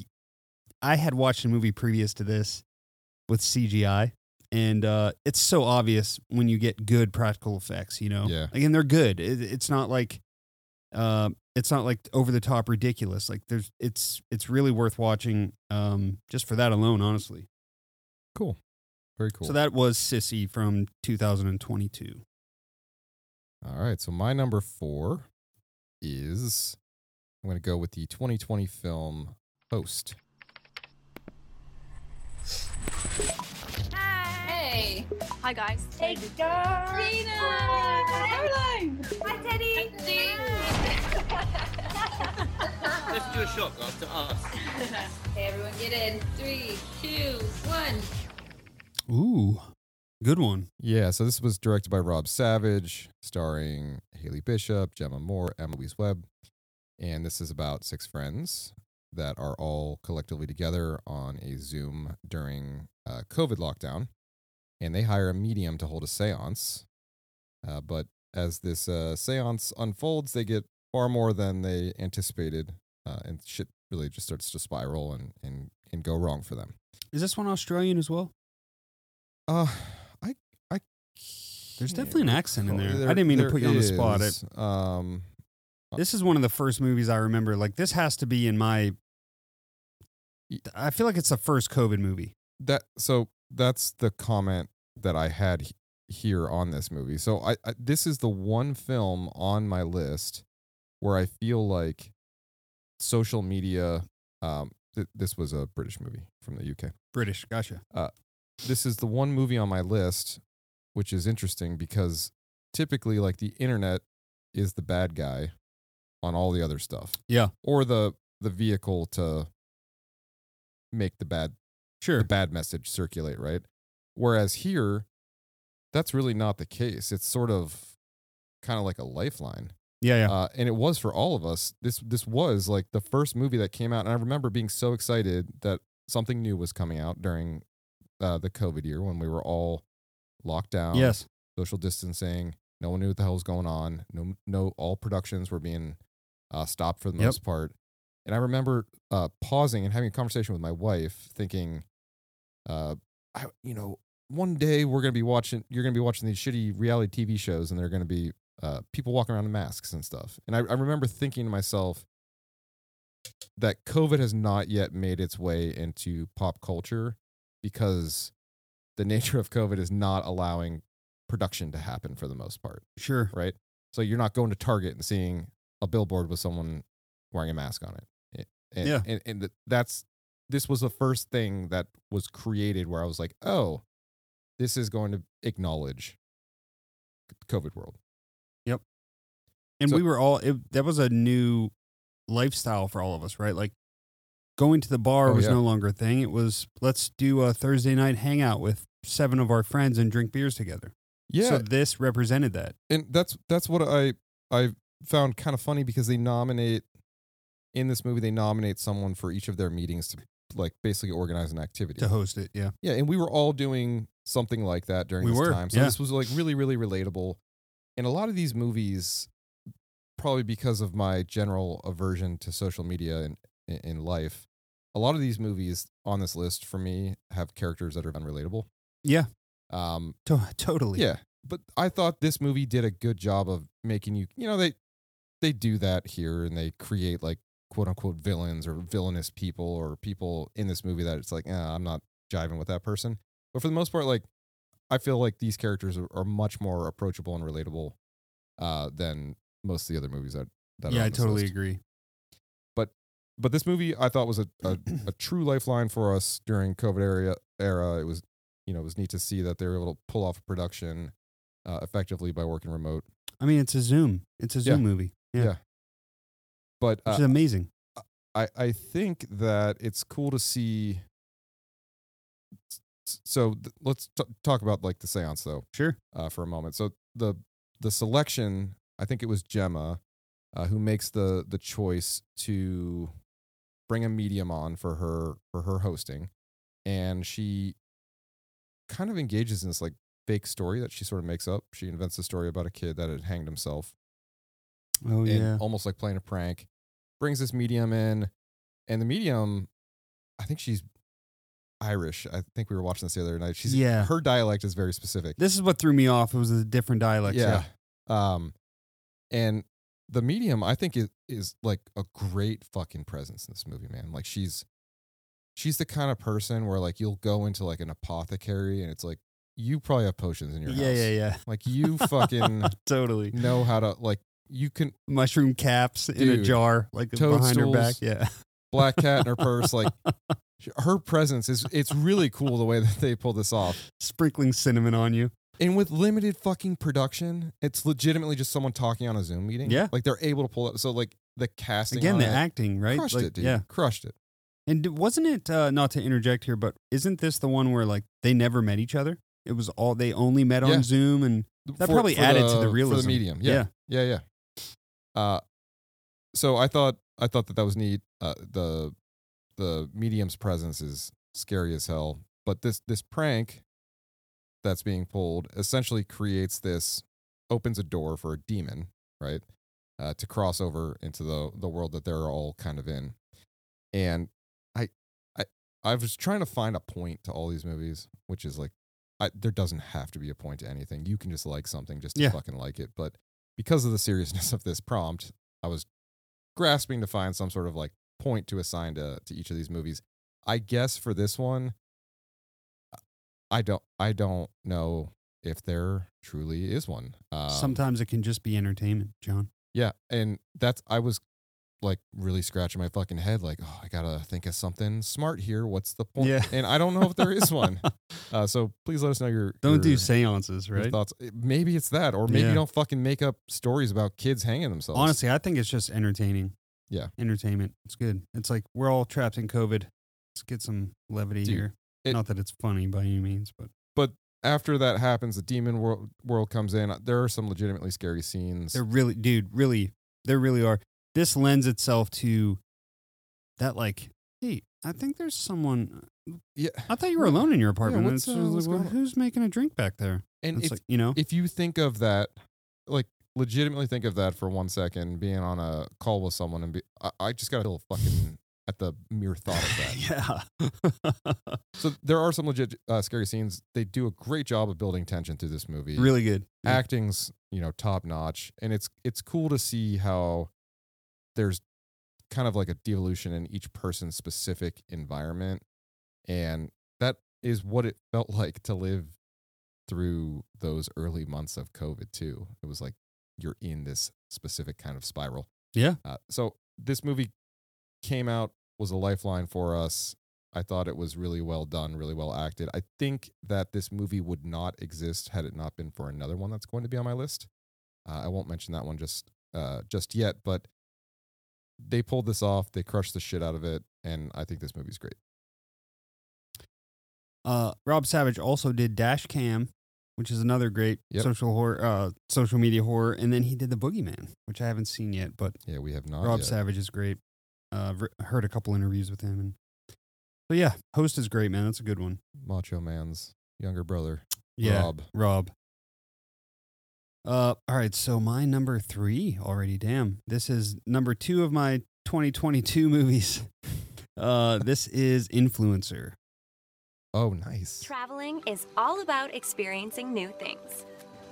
I had watched a movie previous to this with CGI. And uh, it's so obvious when you get good practical effects, you know? Yeah. Again, they're good. It, it's not like, uh, it's not like over the top ridiculous. Like there's, it's, it's really worth watching, um, just for that alone, honestly. Cool. Very cool. So that was Sissy from 2022. All right. So my number four is I'm going to go with the 2020 film Host. Hey. Hi, guys. Hey, guys. Caroline. Hi, Teddy. Let's do a shot after us. Hey, everyone, get in. Three, two, one. Ooh, good one. Yeah, so this was directed by Rob Savage, starring Haley Bishop, Jemma Moore, Emma Louise Webb. And this is about six friends that are all collectively together on a Zoom during uh, COVID lockdown. And they hire a medium to hold a seance. Uh, but as this uh, seance unfolds, they get far more than they anticipated. Uh, and shit really just starts to spiral and, and, and go wrong for them. Is this one Australian as well? Uh, I, I. There's definitely an accent in recall. there. I didn't mean to put you on the spot. is. um, This is one of the first movies I remember. Like this has to be in my. I feel like it's the first COVID movie. that so that's the comment that I had he- here on this movie. So I, I this is the one film on my list where I feel like social media. Um, th- this was a British movie from the UK. British, gotcha. This is the one movie on my list which is interesting because typically like the internet is the bad guy on all the other stuff Yeah. or the the vehicle to make the bad Sure. the bad message circulate right whereas here that's really not the case it's sort of kind of like a lifeline Yeah, yeah. uh, and it was for all of us. This this was like the first movie that came out, and I remember being so excited that something new was coming out during uh, the COVID year when we were all locked down, yes. social distancing. No one knew what the hell was going on. No, no, all productions were being uh, stopped for the Yep. most part. And I remember uh, pausing and having a conversation with my wife, thinking, uh, I, you know, one day we're gonna be watching. You're gonna be watching these shitty reality TV shows, and they're gonna be uh, people walking around in masks and stuff. And I, I remember thinking to myself that COVID has not yet made its way into pop culture because the nature of COVID is not allowing production to happen for the most part, Sure. right? So you're not going to Target and seeing a billboard with someone wearing a mask on it. And, Yeah. And, and that's this was the first thing that was created where I was like, oh, this is going to acknowledge COVID world. Yep. And So- we were all it, that was a new lifestyle for all of us, right? Like going to the bar Oh, was yeah. no longer a thing. It was let's do a Thursday night hangout with seven of our friends and drink beers together. Yeah. So this represented that. and that's that's what I I found kind of funny because they nominate in this movie they nominate someone for each of their meetings to like basically organize an activity. To host it, yeah. Yeah, and we were all doing something like that during We this were, time. So yeah. this was like really really relatable. And a lot of these movies probably because of my general aversion to social media and in, in life, a lot of these movies on this list for me have characters that are unrelatable. Yeah. Um To- totally. yeah, but I thought this movie did a good job of making you, you know, they they do that here and they create like quote unquote villains or villainous people or people in this movie that it's like, eh, I'm not jiving with that person. But for the most part, like I feel like these characters are, are much more approachable and relatable uh, than most of the other movies that that are Yeah, I totally list. agree. But this movie I thought was a, a, a true lifeline for us during COVID area era. It was, you know, it was neat to see that they were able to pull off production uh, effectively by working remote. I mean, it's a Zoom. It's a Yeah. Zoom movie. Yeah. Yeah. But Which uh, is amazing. I I think that it's cool to see. So th- let's t- talk about like the séance though Sure. uh, for a moment. So the the selection, I think it was Jemma, uh, who makes the the choice to bring a medium on for her for her hosting, and she kind of engages in this like fake story that she sort of makes up. She invents a story about a kid that had hanged himself Oh yeah. almost like playing a prank. Brings this medium in, and the medium, I think she's Irish. I think we were watching this the other night. She's Yeah. her dialect is very specific. This is what threw me off. It was a different dialect. yeah. Um, and the medium, I think, is is like a great fucking presence in this movie, man. Like she's she's the kind of person where like you'll go into like an apothecary and it's like you probably have potions in your Yeah, house. yeah, yeah. Yeah. Like you fucking totally. know how to like you can Mushroom caps in a jar, like behind her back. Yeah. black cat in her purse. Like her presence is it's really cool the way that they pull this off. Sprinkling cinnamon on you. And with limited fucking production, it's legitimately just someone talking on a Zoom meeting. Yeah. Like they're able to pull it. So like the casting Again, the it, acting, right? crushed Like, it, dude. Yeah. Crushed it. And wasn't it uh, not to interject here, but isn't this the one where like they never met each other? It was all they only met Yeah. on Zoom, and That For- probably for added to the- the For realism. the medium. Yeah. Yeah, yeah. Uh so I thought I thought that that was neat. Uh the the medium's presence is scary as hell, but this this prank that's being pulled essentially creates this opens a door for a demon, right? Uh, to cross over into the the world that they're all kind of in. And I I I was trying to find a point to all these movies, which is like I, there doesn't have to be a point to anything. You can just like something just to Yeah. fucking like it. But because of the seriousness of this prompt, I was grasping to find some sort of like point to assign to to each of these movies. I guess for this one, I don't I don't know if there truly is one. Um, sometimes it can just be entertainment, John. yeah, and that's I was like really scratching my fucking head, like, oh, I gotta think of something smart here. What's the point? Yeah. and I don't know if there is one. Uh, so please let us know your Don't do seances, your right? thoughts. Maybe it's that, or maybe Yeah. you don't fucking make up stories about kids hanging themselves. Honestly, I think it's just entertaining. Yeah. Entertainment. It's good. It's like we're all trapped in COVID. Let's get some levity Dude, here. It- Not that it's funny by any means, but but after that happens, the demon world, world comes in. There are some legitimately scary scenes. they're really, dude, really, there really are. This lends itself to that, like, hey, I think there's someone. yeah, I thought you were alone in your apartment. what's, uh, what's like, well, who's making a drink back there? and It's if like, you know, if you think of that, like legitimately think of that for one second, being on a call with someone and be, I, I just got a little fucking at the mere thought of that. yeah. so there are some legit uh, scary scenes. They do a great job of building tension through this movie. really good. Yeah. acting's you know top notch and it's it's cool to see how there's kind of like a devolution in each person's specific environment and that is what it felt like to live through those early months of covid too it was like you're in this specific kind of spiral Yeah. uh, so this movie came out was a lifeline for us I thought it was really well done, really well acted. I think that this movie would not exist had it not been for another one that's going to be on my list. Uh, I won't mention that one just uh, just yet, but they pulled this off. They crushed the shit out of it, and I think this movie's great. Uh, Rob Savage also did Dash Cam, which is another great Yep. social horror, uh, social media horror, and then he did The Boogeyman, which I haven't seen yet, but Yeah, we have not. Rob yet. Savage is great. Uh, I've heard a couple interviews with him, and so yeah, Host is great, man. That's a good one. Macho Man's younger brother, Yeah, Rob. Rob. Uh, all right. So my number three already. Damn, this is number two of my 2022 movies. Uh, this is Influencer. Oh, nice. Traveling is all about experiencing new things.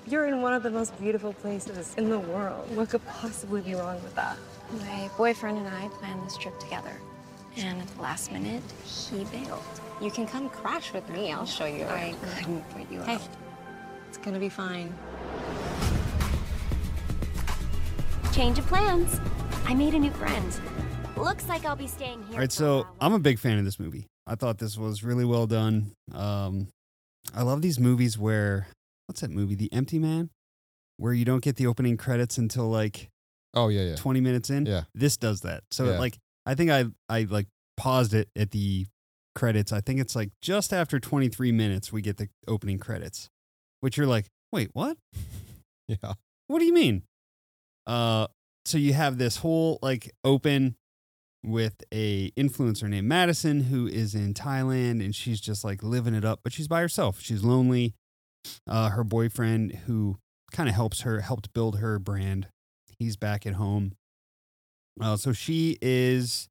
You're in one of the most beautiful places in the world. What could possibly be wrong with that? My boyfriend and I planned this trip together. And at the last minute, he bailed. You can come crash with me. I'll show you. I couldn't put you Hey, out. it's gonna be fine. Change of plans. I made a new friend. Looks like I'll be staying here. All right, for a so while. I'm a big fan of this movie. I thought this was really well done. Um, I love these movies where what's that movie, The Empty Man, where you don't get the opening credits until like Oh, yeah, yeah. 20 minutes in. Yeah. This does that. So Yeah. like I think I I like paused it at the credits. I think it's like just after 23 minutes we get the opening credits, which you're like, wait, what? Yeah. What do you mean? Uh, so you have this whole like open with a influencer named Madison who is in Thailand and she's just like living it up, but she's by herself. She's lonely. Uh, her boyfriend who kind of helps her, helped build her brand. He's back at home. Uh, so she is,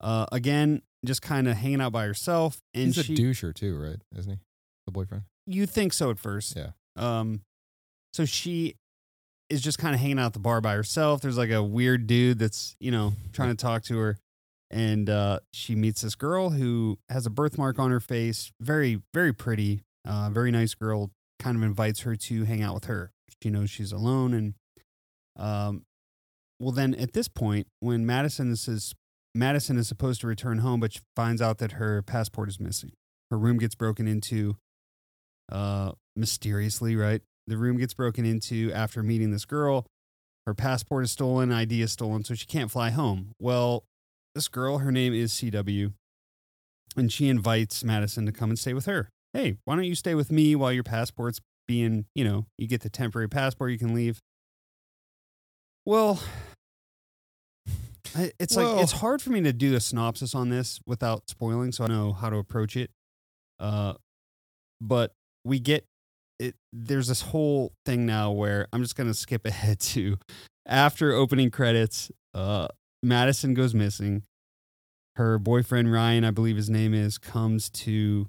uh, again, just kind of hanging out by herself. And He's a she, doucher too, right? Isn't he? The boyfriend. you think so at first. Yeah. Um, so she is just kind of hanging out at the bar by herself. There's like a weird dude that's, you know, trying to talk to her. And uh, she meets this girl who has a birthmark on her face. Very, very pretty. Uh, very nice girl. Kind of invites her to hang out with her. She knows she's alone. And, um, well, then at this point, when Madison is Madison is supposed to return home, but she finds out that her passport is missing. Her room gets broken into uh, mysteriously, right? The room gets broken into after meeting this girl. Her passport is stolen, ID is stolen, so she can't fly home. Well, this girl, her name is CW, and she invites Madison to come and stay with her. Hey, why don't you stay with me while your passport's being, you know, you get the temporary passport, you can leave. Well, it's Well- like it's hard for me to do a synopsis on this without spoiling, so I know how to approach it. Uh, but we get it. There's this whole thing now where I'm just gonna skip ahead to after opening credits. Uh, Madison goes missing. Her boyfriend Ryan, I believe his name is, comes to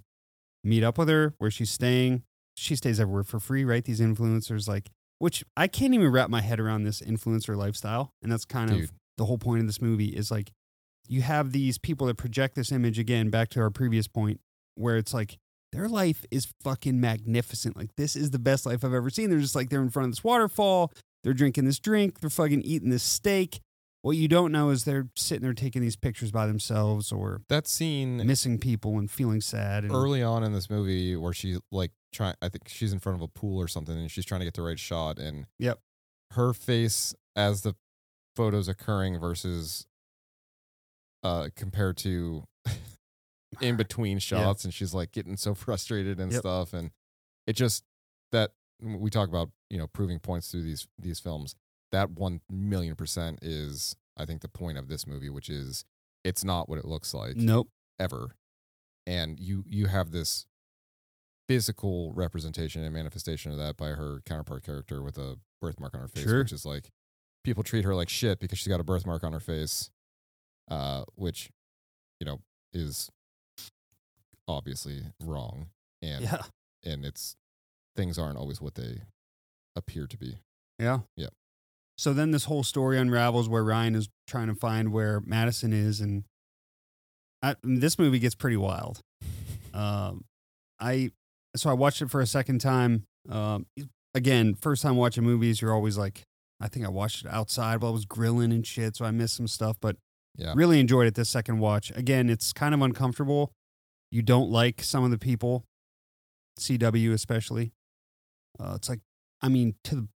meet up with her where she's staying. She stays everywhere for free, right? These influencers, like, which I can't even wrap my head around this influencer lifestyle, and that's kind Dude. of the whole point of this movie is like you have these people that project this image again back to our previous point where it's like their life is fucking magnificent. Like this is the best life i've ever seen. They're just like they're in front of this waterfall. They're drinking this drink. They're fucking eating this steak what you don't know is they're sitting there taking these pictures by themselves or That scene missing people and feeling sad and early on in this movie where she like trying, I think she's in front of a pool or something and she's trying to get the right shot and Yep. her face as the photos occurring versus uh compared to in between shots and she's like getting so frustrated and Yep. stuff and it just that we talk about you know proving points through these these films that 1 million percent is i think the point of this movie which is it's not what it looks like nope ever and you you have this physical representation and manifestation of that by her counterpart character with a birthmark on her face Sure. which is like people treat her like shit because she's got a birthmark on her face uh which you know, is obviously wrong and Yeah. and it's things aren't always what they appear to be. Yeah. Yeah. So then this whole story unravels where Ryan is trying to find where Madison is, and I, this movie gets pretty wild. Um, I so I watched it for a second time. Um, again, first time watching movies, you're always like, I think I watched it outside while I was grilling and shit, so I missed some stuff. But Yeah. really enjoyed it this second watch. Again, it's kind of uncomfortable. You don't like some of the people, CW especially. Uh, it's like, I mean, to the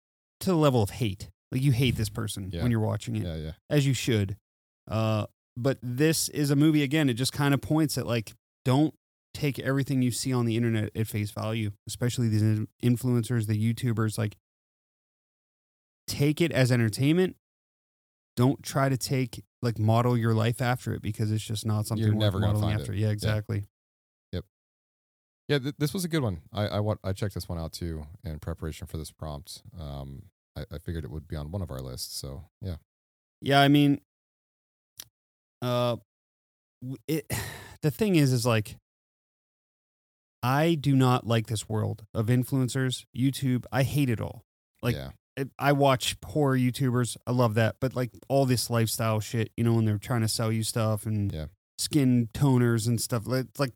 to the level of hate. Like you hate this person Yeah. when you're watching it, Yeah, yeah. as you should. Uh, but this is a movie again. It just kind of points at like, don't take everything you see on the internet at face value, especially these influencers, the YouTubers. Like, take it as entertainment. Don't try to take like model your life after it because it's just not something You're never modeling find after. it. Yeah, Yeah. exactly. Yeah, th- this was a good one. I I, wa- I checked this one out too in preparation for this prompt. Um, I, I figured it would be on one of our lists. So yeah, Yeah, I mean, uh, it. The thing is, is like, I do not like this world of influencers, YouTube. I hate it all. Like, yeah, I watch horror YouTubers. I love that, but like all this lifestyle shit, you know, when they're trying to sell you stuff and Yeah. skin toners and stuff. Like, like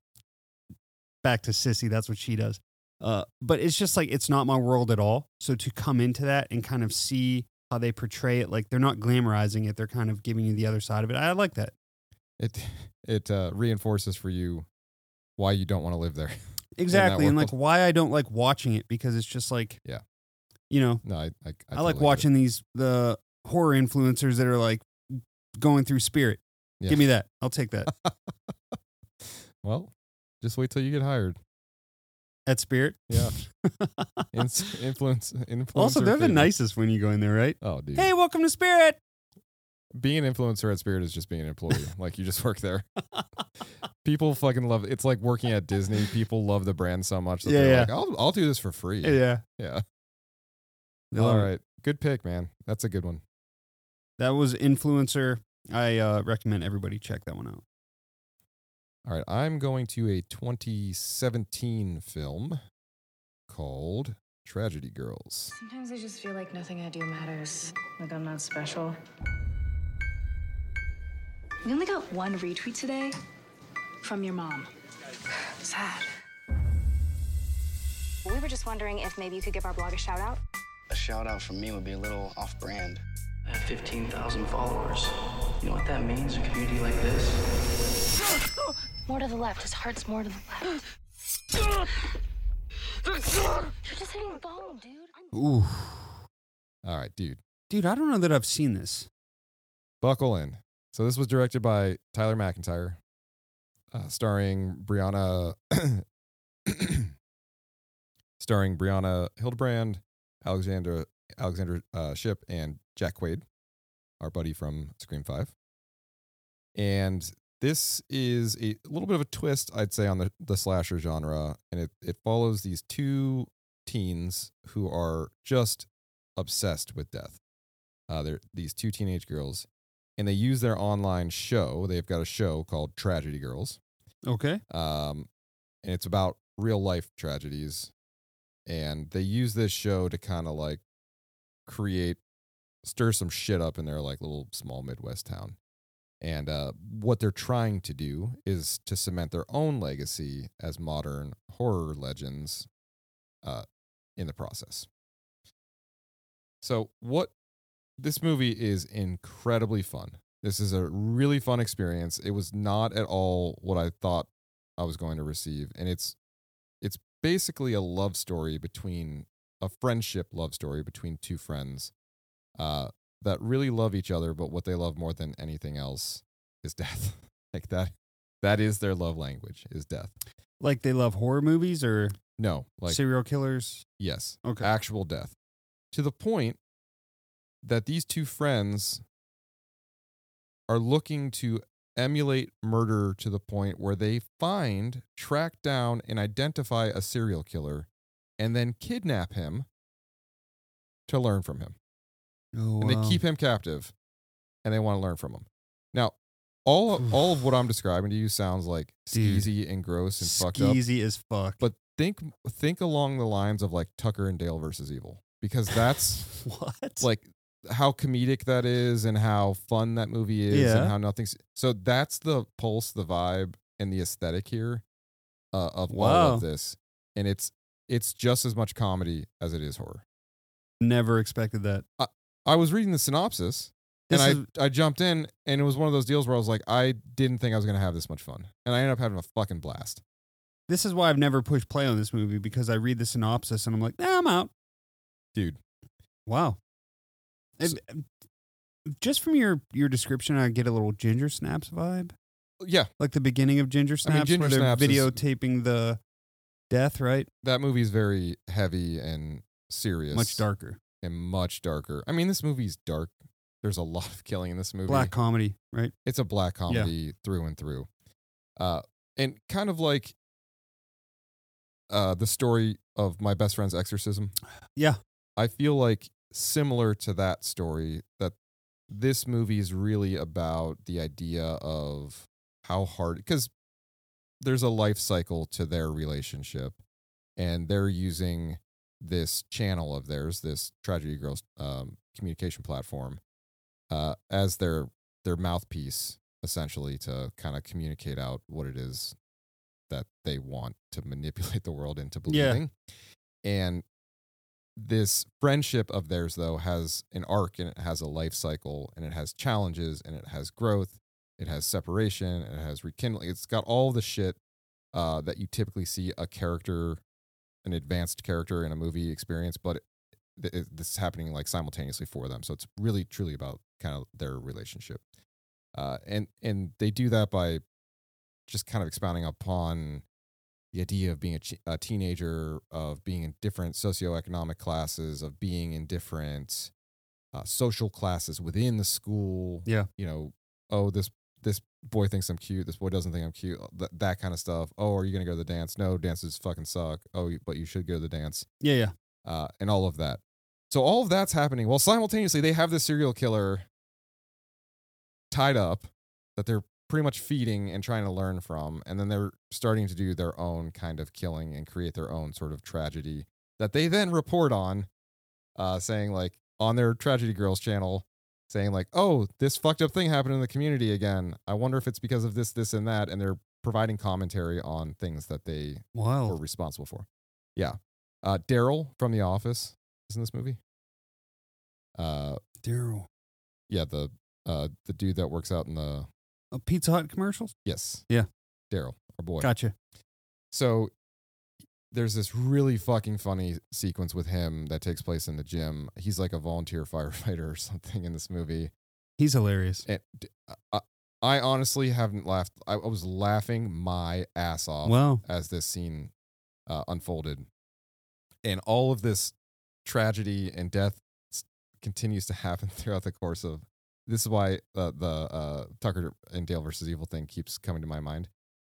back to Sissy, that's what she does. Uh, but it's just like it's not my world at all. So to come into that and kind of see how they portray it, like they're not glamorizing it, they're kind of giving you the other side of it. I like that. it it uh, reinforces for you why you don't want to live there. Exactly, and like why I don't like watching it because it's just like, Yeah. you know, No, I I, I, I, like totally it. watching these the horror influencers that are like going through spirit. Yeah. Give me that. I'll take that. Well, just wait till you get hired. At Spirit. Yeah, Ins- influence influencer. also, they're the favorite. nicest when you go in there, right? Oh, dude. Hey, welcome to Spirit. being an influencer at Spirit is just being an employee. like you just work there. People fucking love it's like working at Disney. People love the brand so much that Yeah, they're yeah. like, I'll I'll do this for free. Yeah. Yeah. All it. Good pick, man. That's a good one. That was Influencer. I uh, recommend everybody check that one out. All right. I'm going to a 2017 film called Tragedy Girls. Sometimes I just feel like nothing I do matters. Like I'm not special. We only got one retweet today from your mom. Sad. We were just wondering if maybe you could give our blog a shout out. A shout out from me would be a little off brand. I have 15,000 followers. You know what that means in a community like this? More to the left. His heart's more to the left. You're just hitting bone, dude. Ooh. All right, dude. Dude, I don't know that I've seen this. Buckle in. So this was directed by Tyler MacIntyre, uh, starring Brianna, starring Brianna Hildebrand, Alexander Alexander uh, Shipp, and Jack Quaid, our buddy from Scream Five. And this is a little bit of a twist, I'd say, on the, the slasher genre, and it it follows these two teens who are just obsessed with death. Uh, they're these two teenage girls, and they use their online show. They've got a show called Tragedy Girls, Okay. um, and it's about real life tragedies. And they use this show to kind of like create, stir some shit up in their like little small Midwest town. And uh, what they're trying to do is to cement their own legacy as modern horror legends uh, in the process. So, what this movie is incredibly fun. This is a really fun experience. It was not at all what I thought I was going to receive, and it's it's basically a love story between a friendship love story between two friends uh, that really love each other, but what they love more than anything else is death. like that, that is their love language is death. Like they love horror movies or No, like serial killers. Yes. Okay. Actual death. To the point that these two friends are looking to emulate murder to the point where they find, track down, and identify a serial killer and then kidnap him to learn from him. Oh, and wow. they keep him captive and they want to learn from him. Now, all of, all of what I'm describing to you sounds like Dude. skeezy and gross and fucked up. Skeezy as fuck. But think think along the lines of like Tucker and Dale versus Evil because that's what? like how comedic that is and how fun that movie is Yeah. and how nothing's so that's the pulse, the vibe, and the aesthetic here uh, of all of this, and it's it's just as much comedy as it is horror. Never expected that. I was reading the synopsis. And This I, I jumped in, and it was one of those deals where I was like, I didn't think I was going to have this much fun. And I ended up having a fucking blast. This is why I've never pushed play on this movie because I read the synopsis and I'm like, nah, I'm out. Dude. Wow. And, um, just from your your description, I get a little Ginger Snaps vibe, Yeah, like the beginning of Ginger I mean, Snaps, Ginger where they're Snaps is- videotaping the death, right? that movie's very heavy and serious. Much darker, And much darker. I mean, this movie's dark. There's a lot of killing in this movie. black comedy, right? It's a black comedy through and through. Uh, and kind of like uh, the story of my best friend's exorcism. Yeah, I feel like similar to that story, that this movie is really about the idea of how hard, because there's a life cycle to their relationship, and they're using this channel of theirs, this Tragedy Girls um, communication platform, uh, as their their mouthpiece, essentially, to kind of communicate out what it is that they want to manipulate the world into Yeah. believing. And this friendship of theirs though has an arc and it has a life cycle and it has challenges and it has growth it has separation and it has rekindling it's got all the shit uh, that you typically see a character an advanced character in a movie experience but it, it- this is happening like simultaneously for them so it's really truly about kind of their relationship uh, and and they do that by just kind of expounding upon the idea of being a, ch- a teenager, of being in different socioeconomic classes, of being in different uh, social classes within the school. Yeah. You know, oh, this this boy thinks I'm cute. This boy doesn't think I'm cute. That, that kind of stuff. Oh, are you gonna go to the dance? No, dances fucking suck. Oh, but you should go to the dance. yeah, yeah. Uh, and all of that. So all of that's happening. Well, simultaneously, they have the serial killer tied up that they're pretty much feeding and trying to learn from. And then they're starting to do their own kind of killing and create their own sort of tragedy that they then report on, uh, saying, like, on their Tragedy Girls channel, saying, like, oh, this fucked up thing happened in the community again. I wonder if it's because of this, this, and that. And they're providing commentary on things that they were responsible for. Yeah. Uh, Daryl from The Office is in this movie. Uh, Daryl. yeah, the uh the dude that works out in the Uh, Pizza Hut commercials. yes, Yeah. Daryl, our boy. Gotcha. So there's this really fucking funny sequence with him that takes place in the gym. He's like a volunteer firefighter or something in this movie. He's hilarious. And d- I, I honestly haven't laughed. I, I was laughing my ass off Wow. as this scene uh, unfolded, and all of this tragedy and death s- continues to happen throughout the course of. This is why uh, the uh, Tucker and Dale versus Evil thing keeps coming to my mind.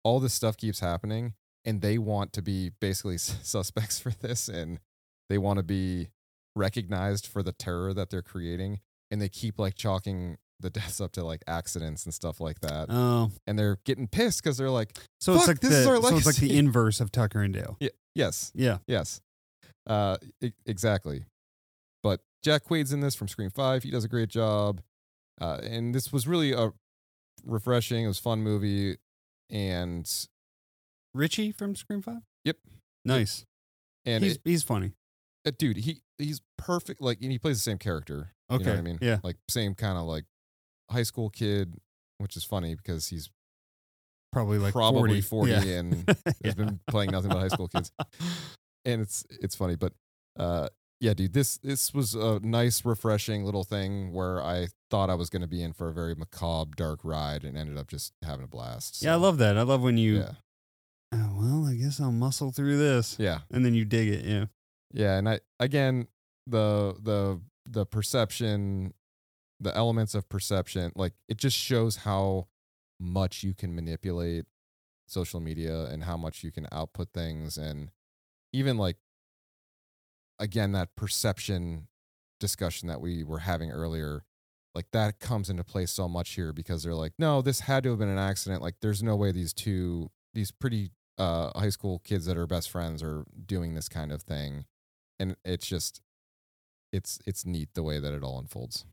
All this stuff keeps happening, and they want to be basically suspects for this, and they want to be recognized for the terror that they're creating, and they keep like chalking the deaths up to like accidents and stuff like that, Oh, and they're getting pissed because they're like, so it's like this the is our so it's like the inverse of Tucker and Dale. yeah, yes, Yeah. Yes. Uh, e- exactly. But Jack Quaid's in this from Scream Five. He does a great job. Uh, and this was really a refreshing. It was a fun movie, and Richie from Scream Five. Yep. Nice. and he's it- he's funny. uh, dude, he he's perfect. Like, and he plays the same character. You know what I mean? yeah. Like same kind of like high school kid, which is funny because he's Probably like probably 40, 40, Yeah. and has been playing nothing but high school kids. And it's it's funny, but uh yeah, dude, this this was a nice, refreshing little thing where I thought I was going to be in for a very macabre, dark ride, and ended up just having a blast. Yeah, I love that. I love when you. Yeah, Oh, well, I guess I'll muscle through this, yeah, and then you dig it. Yeah. yeah. And I again, the the the perception, the elements of perception, like it just shows how much you can manipulate social media and how much you can output things, and even like again that perception discussion that we were having earlier like that comes into play so much here because they're like, no, this had to have been an accident. Like, there's no way these two, these pretty uh, high school kids that are best friends are doing this kind of thing, and it's just, it's it's neat the way that it all unfolds.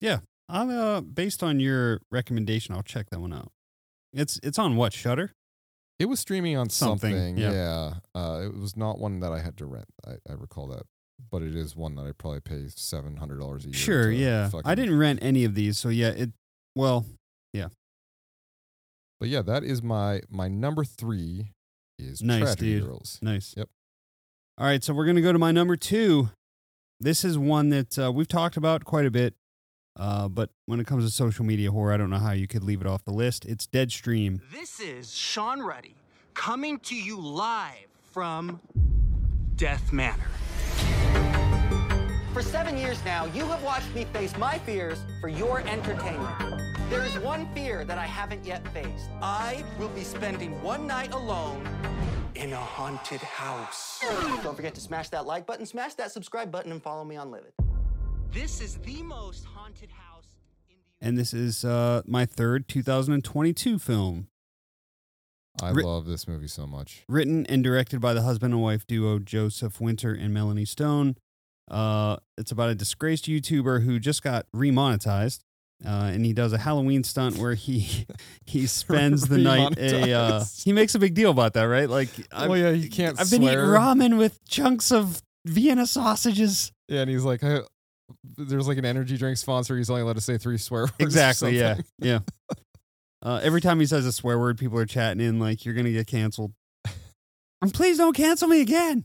Yeah, I'm uh based on your recommendation, I'll check that one out. It's it's on what Shudder. It was streaming on Something, something. yeah. yeah. Uh, it was not one that I had to rent. I, I recall that, but it is one that I probably pay seven hundred dollars a year. Sure, yeah. I didn't rent any of these, so yeah. It well, yeah. But yeah, that is my my number three is Nice, Tragedy dude. Girls. Nice. Yep. All right, so we're gonna go to my number two. This is one that uh, we've talked about quite a bit, uh, but when it comes to social media horror, I don't know how you could leave it off the list. It's Deadstream. This is Sean Ruddy coming to you live from Death Manor. For seven years now, you have watched me face my fears for your entertainment. There is one fear that I haven't yet faced. I will be spending one night alone in a haunted house. Don't forget to smash that like button, smash that subscribe button, and follow me on Livid. This is the most haunted house. and this is uh, my third 2022 film. I Ri- love this movie so much. Written and directed by the husband and wife duo Joseph Winter and Melanie Stone. Uh, it's about a disgraced YouTuber who just got remonetized, uh, and he does a Halloween stunt where he he spends the night a. Uh, he makes a big deal about that, right? Like, oh yeah, you can't. I've been eating ramen with chunks of Vienna sausages. Yeah, and he's like, I, there's like an energy drink sponsor. He's only allowed to say three swear words. or Exactly. Yeah. Yeah. Uh, every time he says a swear word, people are chatting in like, "You're gonna get canceled." and please don't cancel me again.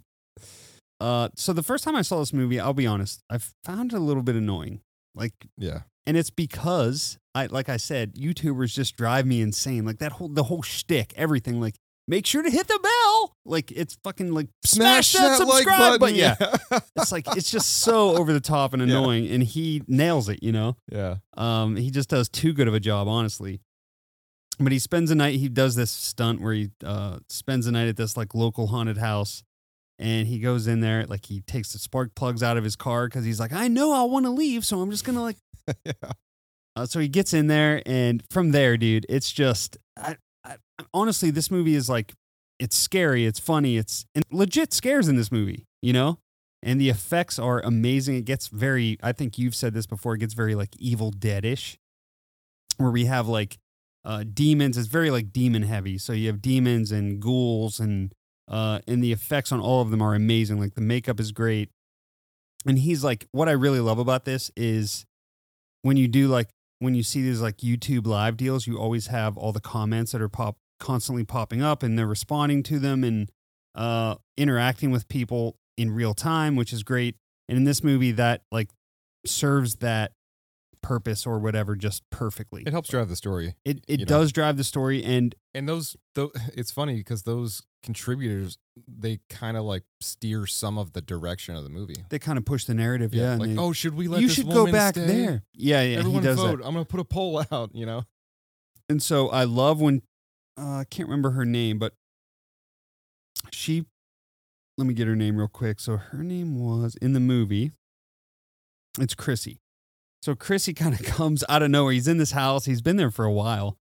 Uh, so the first time I saw this movie, I'll be honest, I found it a little bit annoying. Like, Yeah. And it's because I, like I said, YouTubers just drive me insane. Like that whole, the whole shtick, everything. Like, make sure to hit the bell. Like it's fucking like smash, that, that like subscribe. button, but yeah, yeah. it's like it's just so over the top and Yeah. annoying, and he nails it. You know. Yeah. Um, he just does too good of a job, honestly. But he spends the night. He does this stunt where he uh, spends the night at this like local haunted house, and he goes in there like he takes the spark plugs out of his car because he's like, I know I want to leave, so I'm just gonna like. yeah. Uh, so he gets in there, and from there, dude, it's just I, I, honestly, this movie is like it's scary, it's funny, it's and legit scares in this movie, you know. And the effects are amazing. It gets very, I think you've said this before. It gets very like Evil Dead-ish, where we have like uh, demons. It's very like demon heavy. So you have demons and ghouls, and uh, and the effects on all of them are amazing. Like the makeup is great. And he's like, what I really love about this is when you do like when you see these like YouTube live deals, you always have all the comments that are pop constantly popping up and they're responding to them and uh interacting with people in real time, which is great. And in this movie that like serves that purpose or whatever just perfectly. It helps drive the story. It it you know. does drive the story and And those, though, it's funny because those contributors, they kind of like steer some of the direction of the movie. they kind of push the narrative. Yeah. and like, they- oh, should we let you should go back stay? there. Yeah, yeah. Everyone he does vote. that. I'm gonna put a poll out. You know. And so I love when uh, I can't remember her name, but she. Let me get her name real quick. So her name was in the movie. It's Chrissy. So Chrissy kind of comes out of nowhere. He's in this house. He's been there for a while.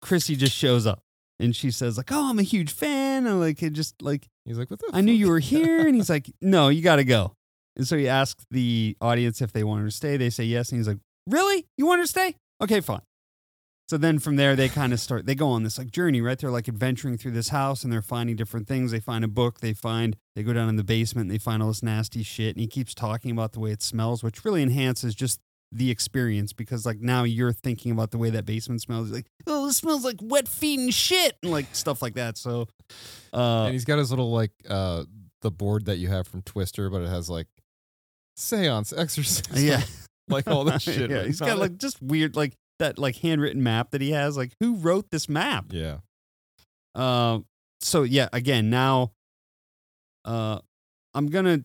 Chrissy just shows up, and she says like, "Oh, I'm a huge fan." And like it just like He's like, what the? I knew you were here. And he's like, no, you got to go. And so he asks the audience if they wanted to stay. They say yes. And he's like, really? You want to stay? Okay, fine. So then from there, they kind of start, they go on this like journey, right? They're like adventuring through this house and they're finding different things. They find a book. They find, they go down in the basement and they find all this nasty shit. And he keeps talking about the way it smells, which really enhances just the experience because like now you're thinking about the way that basement smells. Like, oh, this smells like wet feet and shit and like stuff like that. So, uh, and he's got his little like uh the board that you have from Twister, but it has like seance, exorcism, Yeah. like all that shit. yeah, he's got like just weird, like that, like handwritten map that he has. Like, who wrote this map? yeah, Um. So yeah, again, now, uh, I'm gonna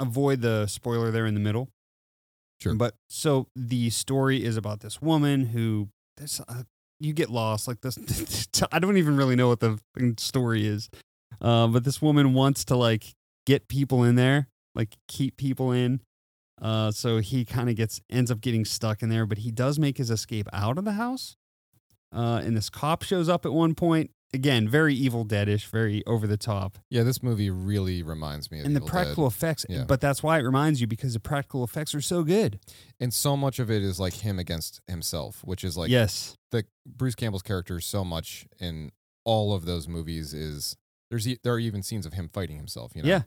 avoid the spoiler there in the middle. Sure. But so the story is about this woman who this uh, you get lost like this. I don't even really know what the story is. Uh, but this woman wants to like get people in there, like keep people in, Uh, so he kind of gets ends up getting stuck in there, but he does make his escape out of the house. Uh, and this cop shows up at one point. Again, very Evil Deadish, very over the top. Yeah, this movie really reminds me of and the Evil practical Dead. effects, Yeah. but that's why it reminds you because the practical effects are so good. and so much of it is like him against himself, which is like yes, the Bruce Campbell's character so much in all of those movies is there's there are even scenes of him fighting himself, you know. Yeah.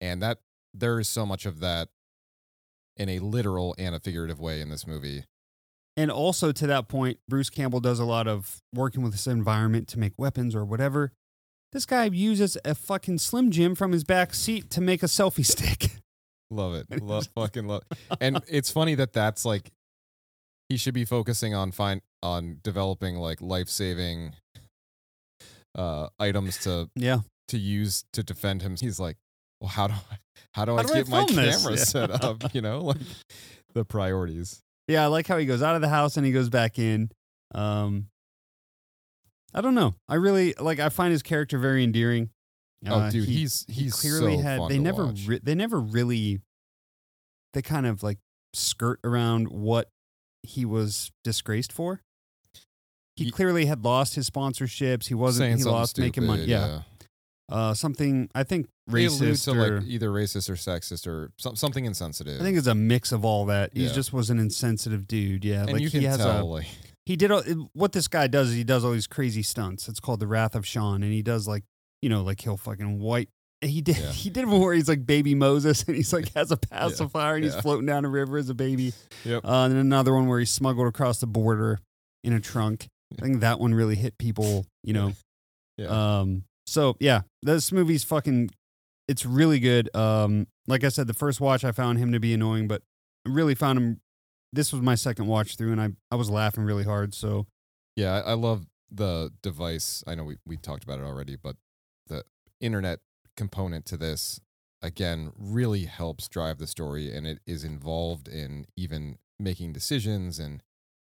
And that there is so much of that in a literal and a figurative way in this movie. And also to that point, Bruce Campbell does a lot of working with this environment to make weapons or whatever. This guy uses a fucking Slim Jim from his back seat to make a selfie stick. Love it. Love fucking love. And it's funny that that's like he should be focusing on find on developing like life-saving uh items to Yeah. to use to defend him. He's like, "Well, how do I how do I do I get my film this?" camera set up, you know? Like the priorities. Yeah, I like how he goes out of the house and he goes back in. Um, I don't know. I really like. I find his character very endearing. Oh, dude, he- he's- he he's clearly so had. they never. Re- they never really. They kind of like skirt around what he was disgraced for. He, He- clearly had lost his sponsorships. He wasn't. He lost making money. stupid, Yeah. Uh, something I think racist to or like either racist or sexist or some, something insensitive. I think it's a mix of all that. He Yeah. just was an insensitive dude. Yeah, and like you he can has tell a like he did all, what this guy does is he does all these crazy stunts. It's called the Wrath of Sean, and he does like you know like he'll fucking white. He did Yeah. he did one where he's like baby Moses, and he's like has a pacifier, and he's yeah. floating down a river as a baby. Yep. Uh, and then another one where he smuggled across the border in a trunk. I think that one really hit people. You know. Yeah. Um. So yeah, this movie's fucking. It's really good. Um. Like I said, the first watch I found him to be annoying, but I really found him. This was my second watch through, and I I was laughing really hard. So Yeah, I love the device. I know we, we talked about it already, but the internet component to this again really helps drive the story and it is involved in even making decisions and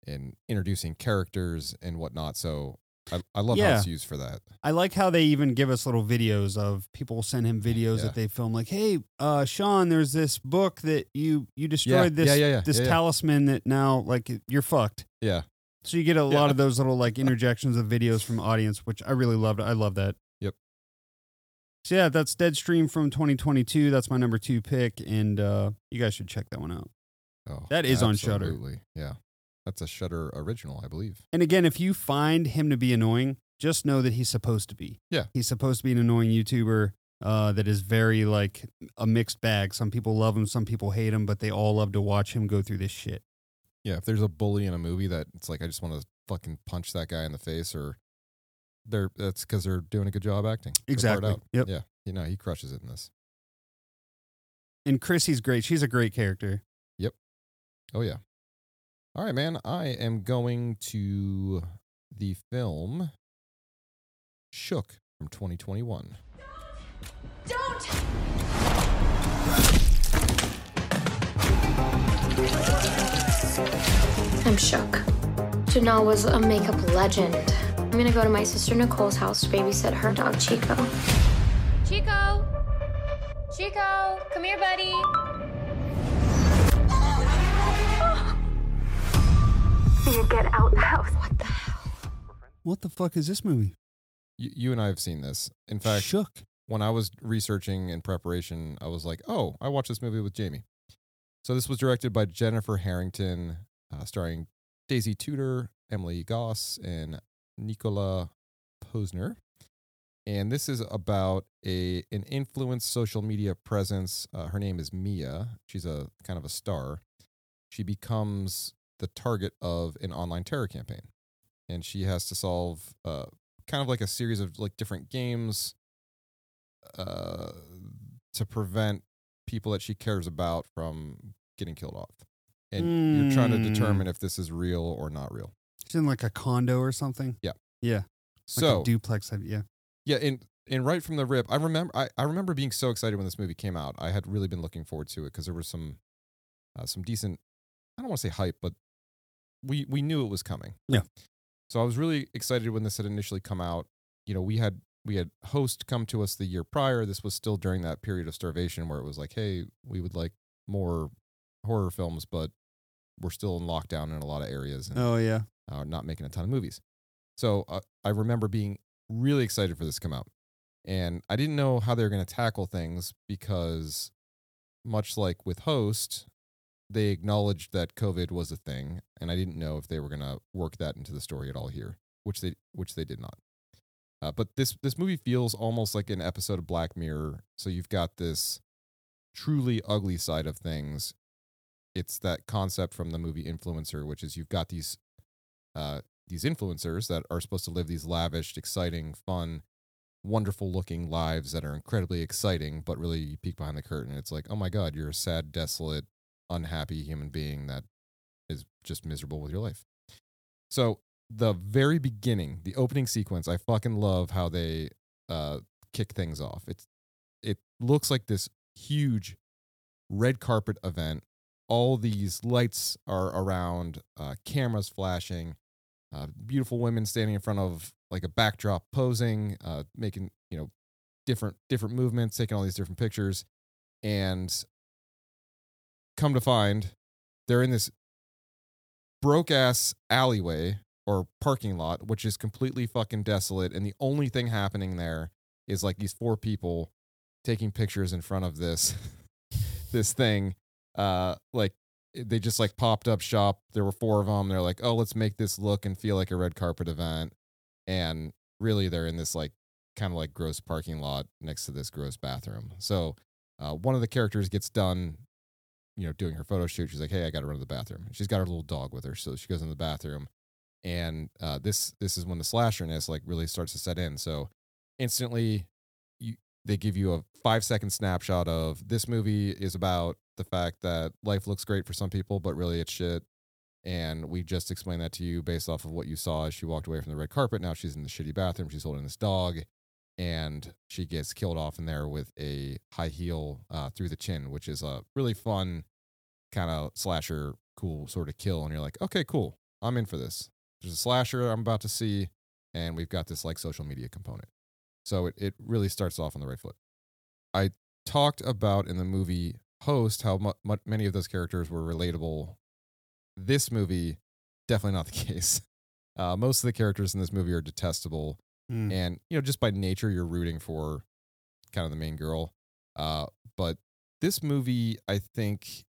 and introducing characters and whatnot. So I, I love how it's used for that. I like how they even give us little videos of people send him videos Yeah. that they film. Like, hey, uh, Sean, there's this book that you you destroyed this yeah, yeah, yeah, this yeah, yeah. talisman that now like you're fucked. Yeah. So you get a Yeah. lot of those little like interjections of videos from audience, which I really loved. I love that. Yep. So yeah, that's Deadstream from 2022. That's my number two pick, and uh, you guys should check that one out. Oh, That is on Shudder. absolutely. Yeah. That's a Shudder original, I believe. And again, if you find him to be annoying, just know that he's supposed to be. Yeah. He's supposed to be an annoying YouTuber uh, that is very like a mixed bag. Some people love him, some people hate him, but they all love to watch him go through this shit. Yeah, if there's a bully in a movie that it's like I just want to fucking punch that guy in the face, or they're that's because they're doing a good job acting. Exactly. Yep. Yeah. You know, he crushes it in this. And Chrissy's great. She's a great character. Yep. Oh yeah. All right, man. I am going to the film Shook from 2021. Don't! I'm shook. Janelle was a makeup legend. I'm gonna go to my sister Nicole's house to babysit her dog Chico. Chico! Chico, come here, buddy. You get out the house. What the hell? What the fuck is this movie? You, you and I have seen this. In fact, Shook. when I was researching in preparation, I was like, oh, I watched this movie with Jamie. So this was directed by Jennifer Harrington, uh, starring Daisy Tudor, Emily Goss, and Nicola Posener. And this is about a an influenced social media presence. Uh, her name is Mia. She's a kind of a star. She becomes the target of an online terror campaign, and she has to solve uh, kind of like a series of like different games uh, to prevent people that she cares about from getting killed off. And you're trying to Mm. determine if this is real or not real. She's in like a condo or something. Yeah. Yeah. Like So a duplex. Yeah. yeah, and and right from the rip, I remember I, I remember being so excited when this movie came out. I had really been looking forward to it because there was some uh, some decent I don't want to say hype, but we we knew it was coming. Yeah. So I was really excited when this had initially come out. You know, we had we had host come to us the year prior. This was still during that period of starvation where it was like, hey, we would like more horror films, but we're still in lockdown in a lot of areas and Oh yeah. uh, not making a ton of movies. So uh, I remember being really excited for this to come out, and I didn't know how they were going to tackle things because, much like with Host, they acknowledged that COVID was a thing, and I didn't know if they were going to work that into the story at all here, which they which they did not. Uh, but this this movie feels almost like an episode of Black Mirror. So you've got this truly ugly side of things. It's that concept from the movie Influencer, which is you've got these uh, these influencers that are supposed to live these lavish, exciting, fun, wonderful looking lives that are incredibly exciting, but really you peek behind the curtain it's like, oh my God, you're a sad, desolate, unhappy human being that is just miserable with your life. So the very beginning, the opening sequence, I fucking love how they uh kick things off. It's it looks like this huge red carpet event. All these lights are around, uh, cameras flashing, uh, beautiful women standing in front of like a backdrop posing, uh, making you know different different movements, taking all these different pictures, and come to find they're in this broke ass alleyway or parking lot, which is completely fucking desolate, and the only thing happening there is like these four people taking pictures in front of this this thing. Uh, like they just like popped up shop. There were four of them. They're like, oh, let's make this look and feel like a red carpet event. And really, they're in this like kind of like gross parking lot next to this gross bathroom. So uh, one of the characters gets done, you know, doing her photo shoot. She's like, hey, I got to run to the bathroom. She's got her little dog with her, so she goes in the bathroom. And uh, this this is when the slasherness like really starts to set in. So instantly, you they give you a five second snapshot of this movie is about the fact that life looks great for some people, but really it's shit. And we just explained that to you based off of what you saw as she walked away from the red carpet. Now she's in the shitty bathroom. She's holding this dog, and she gets killed off in there with a high heel uh, through the chin, which is a really fun kind of slasher, cool sort of kill. And you're like, okay, cool, I'm in for this. There's a slasher I'm about to see, and we've got this like social media component. So it, it really starts off on the right foot. I talked about in the movie Host how many of those characters were relatable. This movie, definitely not the case. Uh, most of the characters in this movie are detestable, Mm. and you know just by nature you're rooting for kind of the main girl. Uh, but this movie, I think,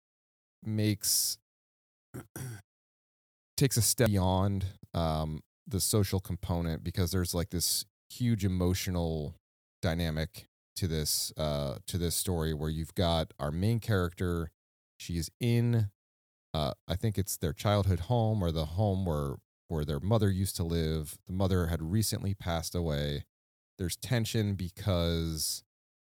makes takes a step beyond um, the social component because there's like this huge emotional dynamic to this uh, to this story where you've got our main character. She's in, uh, I think it's their childhood home or the home where where their mother used to live. The mother had recently passed away. There's tension because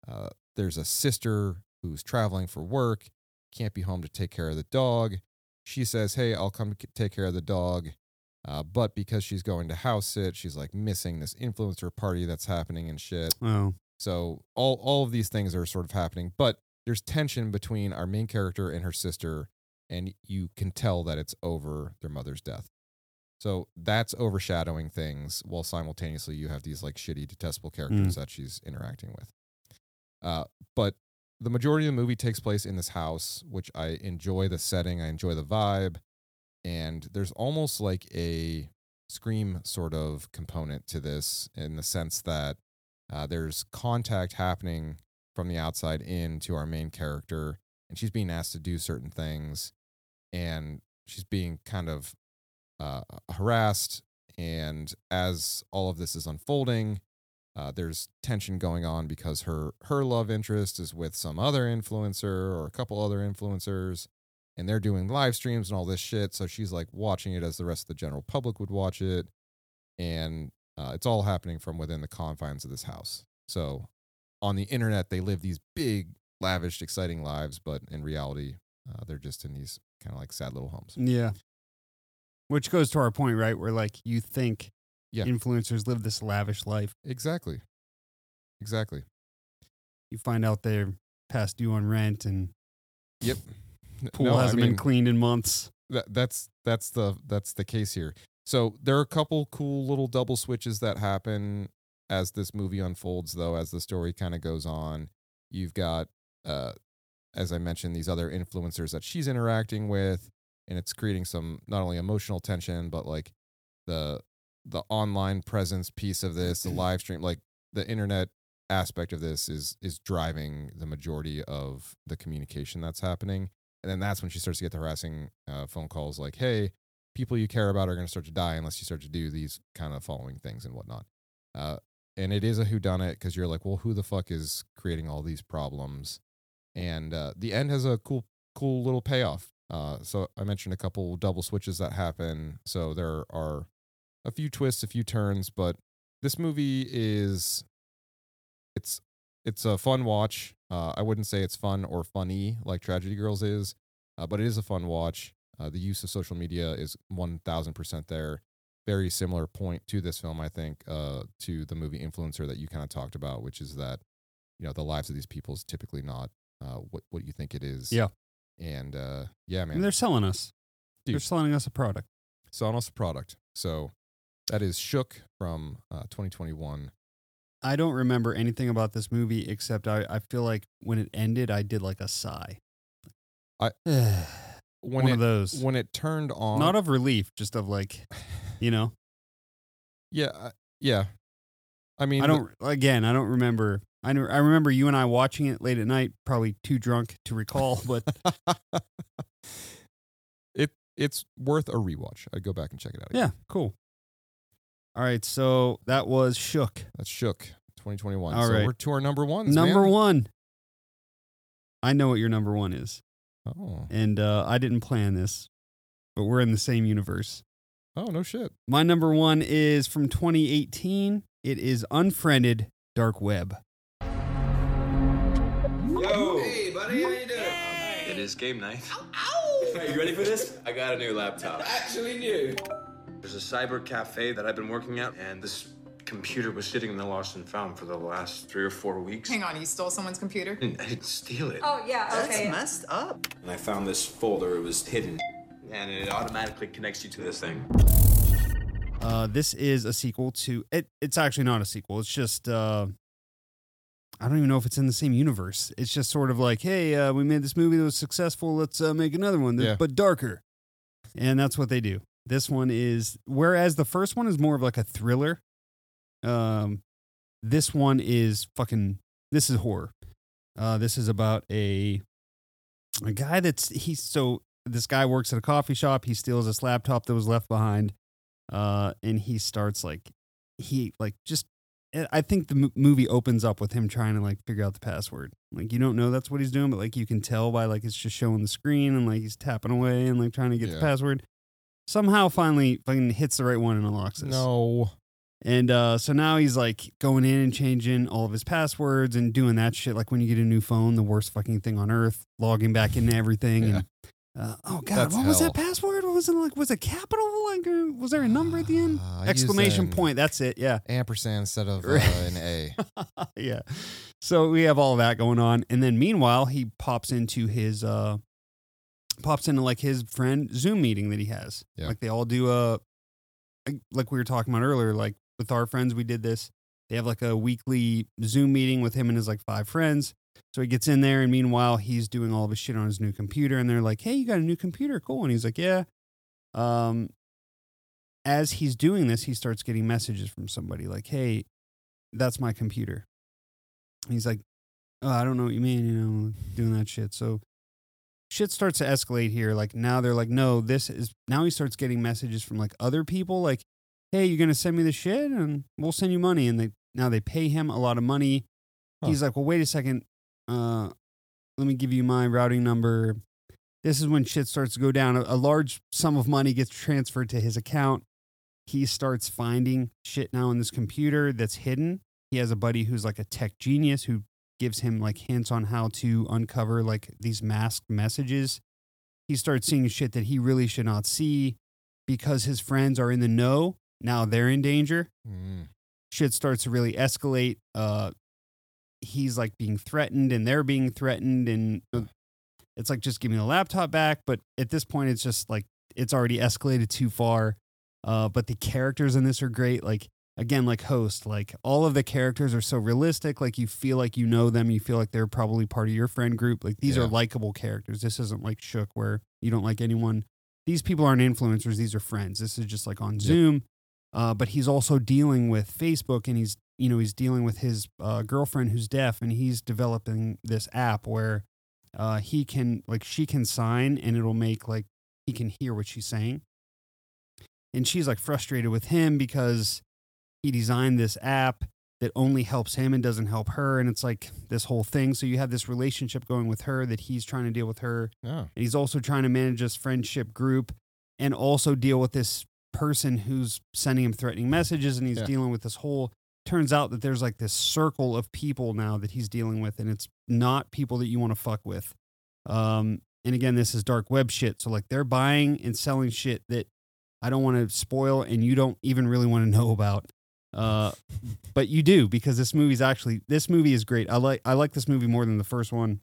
uh, there's a sister who's traveling for work, can't be home to take care of the dog. She says, "Hey, I'll come take care of the dog." Uh, but because she's going to house sit, she's like missing this influencer party that's happening and shit. Oh. So all all of these things are sort of happening, but there's tension between our main character and her sister, and you can tell that it's over their mother's death. So that's overshadowing things, while simultaneously you have these like shitty, detestable characters that she's interacting with. Uh, but the majority of the movie takes place in this house, which I enjoy the setting, I enjoy the vibe, and there's almost like a scream sort of component to this in the sense that uh, there's contact happening from the outside in to our main character, and she's being asked to do certain things, and she's being kind of uh, harassed. And as all of this is unfolding, uh, there's tension going on because her her love interest is with some other influencer or a couple other influencers, and they're doing live streams and all this shit. So she's like watching it as the rest of the general public would watch it, and uh, it's all happening from within the confines of this house. So on the internet, they live these big, lavish, exciting lives, but in reality, uh, they're just in these kind of like sad little homes. Yeah. Which goes to our point, right? Where like you think Yeah. influencers live this lavish life. Exactly. Exactly. You find out they're past due on rent and Yep. Pool no, hasn't mean- been cleaned in months. that that's that's the that's the case here. So there are a couple cool little double switches that happen as this movie unfolds though as the story kind of goes on. You've got uh as I mentioned, these other influencers that she's interacting with, and it's creating some not only emotional tension, but like the the online presence piece of this, the live stream, like the internet aspect of this is is driving the majority of the communication that's happening. And then that's when she starts to get the harassing uh, phone calls like, hey, people you care about are going to start to die unless you start to do these kind of following things and whatnot. Uh, and it is a whodunit because you're like, well, who the fuck is creating all these problems? And uh, the end has a cool, cool little payoff. Uh, so I mentioned a couple double switches that happen. So there are a few twists, a few turns, but this movie is it's it's a fun watch. Uh, I wouldn't say it's fun or funny like Tragedy Girls is, uh, but it is a fun watch. Uh, the use of social media is one thousand percent there. Very similar point to this film, I think, uh, to the movie Influencer that you kind of talked about, which is that you know the lives of these people is typically not uh, what what you think it is. Yeah. And uh, yeah, man, And they're selling us. They're selling us a product. selling us a product. So that is Shook from uh, 2021. I don't remember anything about this movie except I, I feel like when it ended, I did like a sigh. I when One it, of those. when it turned on, Not of relief, just of like, you know. yeah, yeah. I mean, I don't. Again, I don't remember. I know, I remember you and I watching it late at night, probably too drunk to recall. But it it's worth a rewatch. I'd go back and check it out. yeah, cool. All right, so that was shook. That's Shook 2021. All so right. we're to our number one. number man. one. I know what your number one is, Oh, and uh, I didn't plan this, but we're in the same universe. oh no shit. My number one is from 2018. It is Unfriended Dark Web. It is game night. Ow! Are you ready for this? I got a new laptop. Actually new. There's a cyber cafe that I've been working at, and this computer was sitting in the lost and found for the last three or four weeks. Hang on, you stole someone's computer? I didn't, steal it. Oh, yeah, okay. That's messed up. And I found this folder, it was hidden, and it automatically connects you to this thing. Uh, this is a sequel to it. It's actually not a sequel. It's just uh, I don't even know if it's in the same universe. It's just sort of like, hey, uh, we made this movie that was successful. Let's uh, make another one, Yeah. but darker. And that's what they do. This one is whereas the first one is more of like a thriller. Um, this one is fucking. This is horror. Uh, this is about a a guy that's he's so this guy works at a coffee shop. He steals this laptop that was left behind uh, and he starts like he like just I- think the movie opens up with him trying to like figure out the password. Like you don't know that's what he's doing, but like you can tell by like it's just showing the screen and like he's tapping away and like trying to get Yeah. the password. Somehow finally fucking hits the right one and unlocks it. No. And uh, so now he's like going in and changing all of his passwords and doing that shit. Like when you get a new phone, the worst fucking thing on earth, logging back into everything. And uh, oh god, That's what was that password? What was it like? Was it capital? Like uh, was there a number at the end? Uh, Exclamation point. That's it. Yeah. Ampersand instead of uh, an A. yeah. So we have all that going on, and then meanwhile he pops into his uh pops into like his friend Zoom meeting that he has. Yeah. Like they all do a like- like we were talking about earlier. Like with our friends, we did this. They have like a weekly Zoom meeting with him and his like five friends. So he gets in there, and meanwhile he's doing all of his shit on his new computer, and they're like, "Hey, you got a new computer? Cool." And he's like, "Yeah." Um, as he's doing this, he starts getting messages from somebody like, "Hey, that's my computer." And he's like, oh, I don't know what you mean, you know, doing that shit. So shit starts to escalate here. Like now they're like, no, this is now he starts getting messages from like other people, like, hey, you're gonna send me the shit and we'll send you money. And they now they pay him a lot of money. He's like, well, wait a second. Uh, let me give you my routing number. This is when shit starts to go down. A, a large sum of money gets transferred to his account. He starts finding shit now in this computer that's hidden. He has a buddy who's like a tech genius who gives him like hints on how to uncover like these masked messages. He starts seeing shit that he really should not see because his friends are in the know. Now they're in danger. Mm. Shit starts to really escalate. Uh, he's like being threatened and they're being threatened and uh, it's like just give me the laptop back. But at this point it's just like it's already escalated too far. Uh but the characters in this are great. Like again like host like all of the characters are so realistic. Like you feel like you know them. You feel like they're probably part of your friend group. Like these are likable characters. This isn't like shook where you don't like anyone. These people aren't influencers. These are friends. This is just like on zoom. Uh, but he's also dealing with facebook and he's you know he's dealing with his uh, girlfriend who's deaf and he's developing this app where uh, he can like she can sign and it'll make like he can hear what she's saying and she's like frustrated with him because he designed this app that only helps him and doesn't help her and it's like this whole thing so you have this relationship going with her that he's trying to deal with her Yeah. and he's also trying to manage this friendship group and also deal with this person who's sending him threatening messages and he's Yeah. dealing with this whole turns out that there's like this circle of people now that he's dealing with and it's not people that you want to fuck with. Um and again this is dark web shit so like they're buying and selling shit that i don't want to spoil and you don't even really want to know about. Uh but you do because this movie's actually this movie is great. I like i like this movie more than the first one.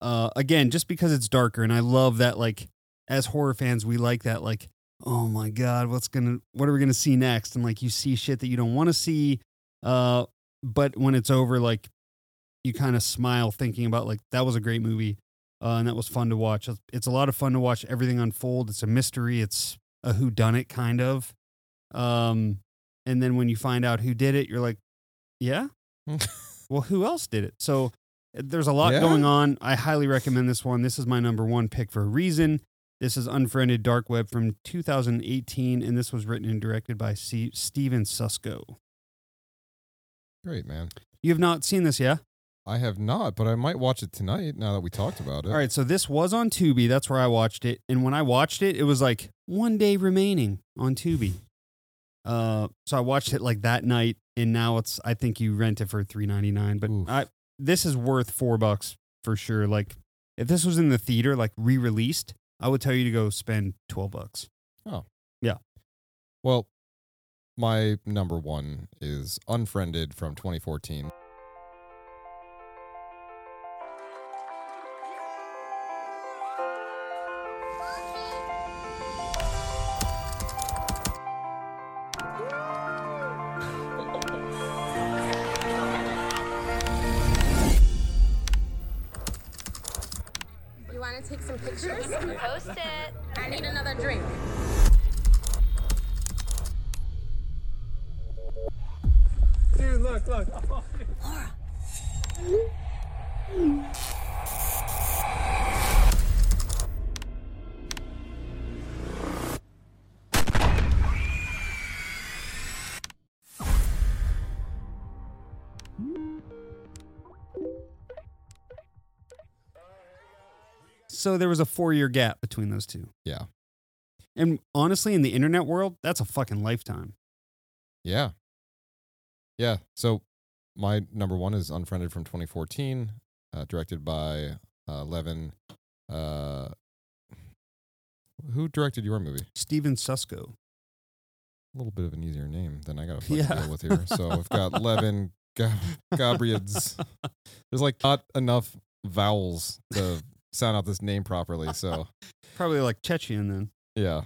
Uh again just because it's darker and i love that like as horror fans we like that like oh my god what's gonna what are we gonna see next? And like you see shit that you don't want to see uh but when it's over like you kind of smile thinking about like that was a great movie uh, and that was fun to watch. It's- a lot of fun to watch everything unfold. It's a mystery. It's a who done it kind of. Um and then when you find out who did it you're like yeah? Well who else did it? So there's a lot Yeah? going on. I highly recommend this one. This is my number one pick for a reason this is unfriended dark web from 2018 and this was written and directed by C- Stephen Susco Great, man. you have not seen this yeah I have not, but I might watch it tonight now that we talked about it. All right, so this was on Tubi. That's where I watched it. And when I watched it, it was like one day remaining on Tubi. Uh, so I watched it like that night, and now it's I think you rent it for three ninety nine. But I this is worth four bucks for sure. Like if this was in the theater, like re released, I would tell you to go spend twelve bucks. Oh. Yeah. Well, my number one is Unfriended from 2014. I need another drink. Dude, look, look. So there was a four year gap between those two. Yeah. And honestly, in the internet world, that's a fucking lifetime. Yeah. Yeah. So my number one is Unfriended from 2014, uh, directed by uh, Levan. Uh, who directed your movie? Stephen Susco. A little bit of an easier name than I got to Yeah. deal with here. So I've got Levan Gab- Gabriels. There's like not enough vowels to sound out this name properly. So Probably like Chechen then. yeah.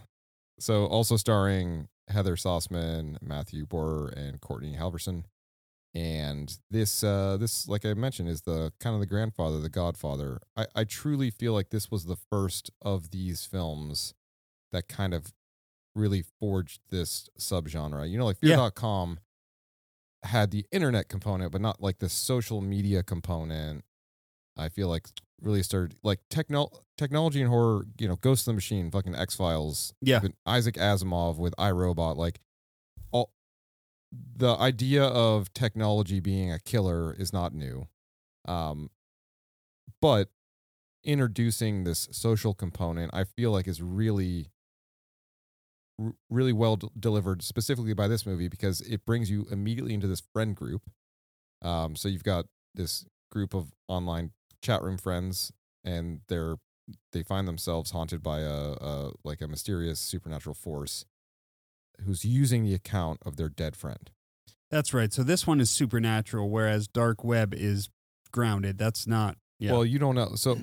So also starring Heather Sossaman, Matthew Bohrer, and Courtney Halverson. And this, uh, this, like I mentioned, is the kind of the grandfather, the godfather. I, I truly feel like this was the first of these films that kind of really forged this subgenre. You know, like Yeah. Fear.com had the internet component, but not like the social media component. I feel like really started like techno- technology and horror, you know, Ghost of the Machine, fucking X Files. Yeah. Isaac Asimov with iRobot, like all the idea of technology being a killer is not new. Um but introducing this social component, I feel like is really really well d- delivered specifically by this movie because it brings you immediately into this friend group. Um, so you've got this group of online chat room friends, and they're they find themselves haunted by a, a like a mysterious supernatural force who's using the account of their dead friend. That's right. So this one is supernatural, whereas Dark Web is grounded. That's not. Yeah. Well, you don't know. So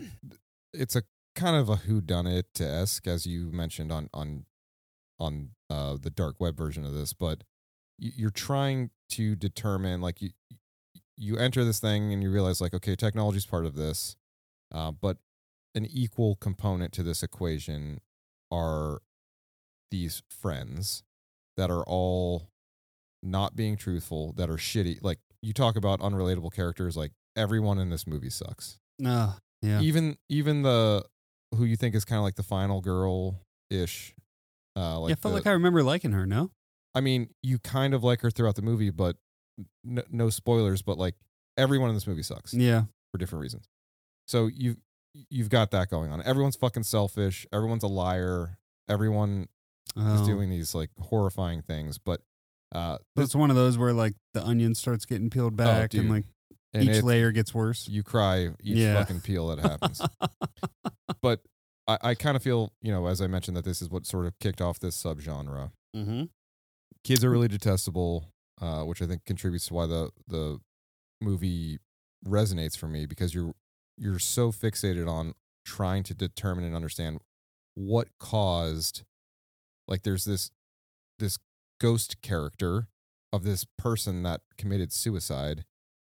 it's a kind of a who done it esque, as you mentioned on on on uh, the dark web version of this, but you- you're trying to determine like you you enter this thing and you realize like okay technology is part of this uh, but an equal component to this equation are these friends that are all not being truthful that are shitty like you talk about unrelatable characters like everyone in this movie sucks No, yeah. even even the who you think is kind of like the final girl ish uh like yeah, I felt the- like I remember liking her. No, I mean, you kind of like her throughout the movie, but n- no spoilers. But like everyone in this movie sucks. Yeah. for different reasons. So you've you've got that going on. Everyone's fucking selfish. Everyone's a liar. Everyone is Oh. doing these like horrifying things. But uh, it's one of those where like the onion starts getting peeled back and Oh, dude. like And each layer gets worse. you cry each Yeah. fucking peel that happens. but I, I kind of feel, you know, as I mentioned, that this is what sort of kicked off this subgenre. Mm-hmm. kids are really detestable, uh, which I think contributes to why the the movie resonates for me because you're you're so fixated on trying to determine and understand what caused like there's this this ghost character of this person that committed suicide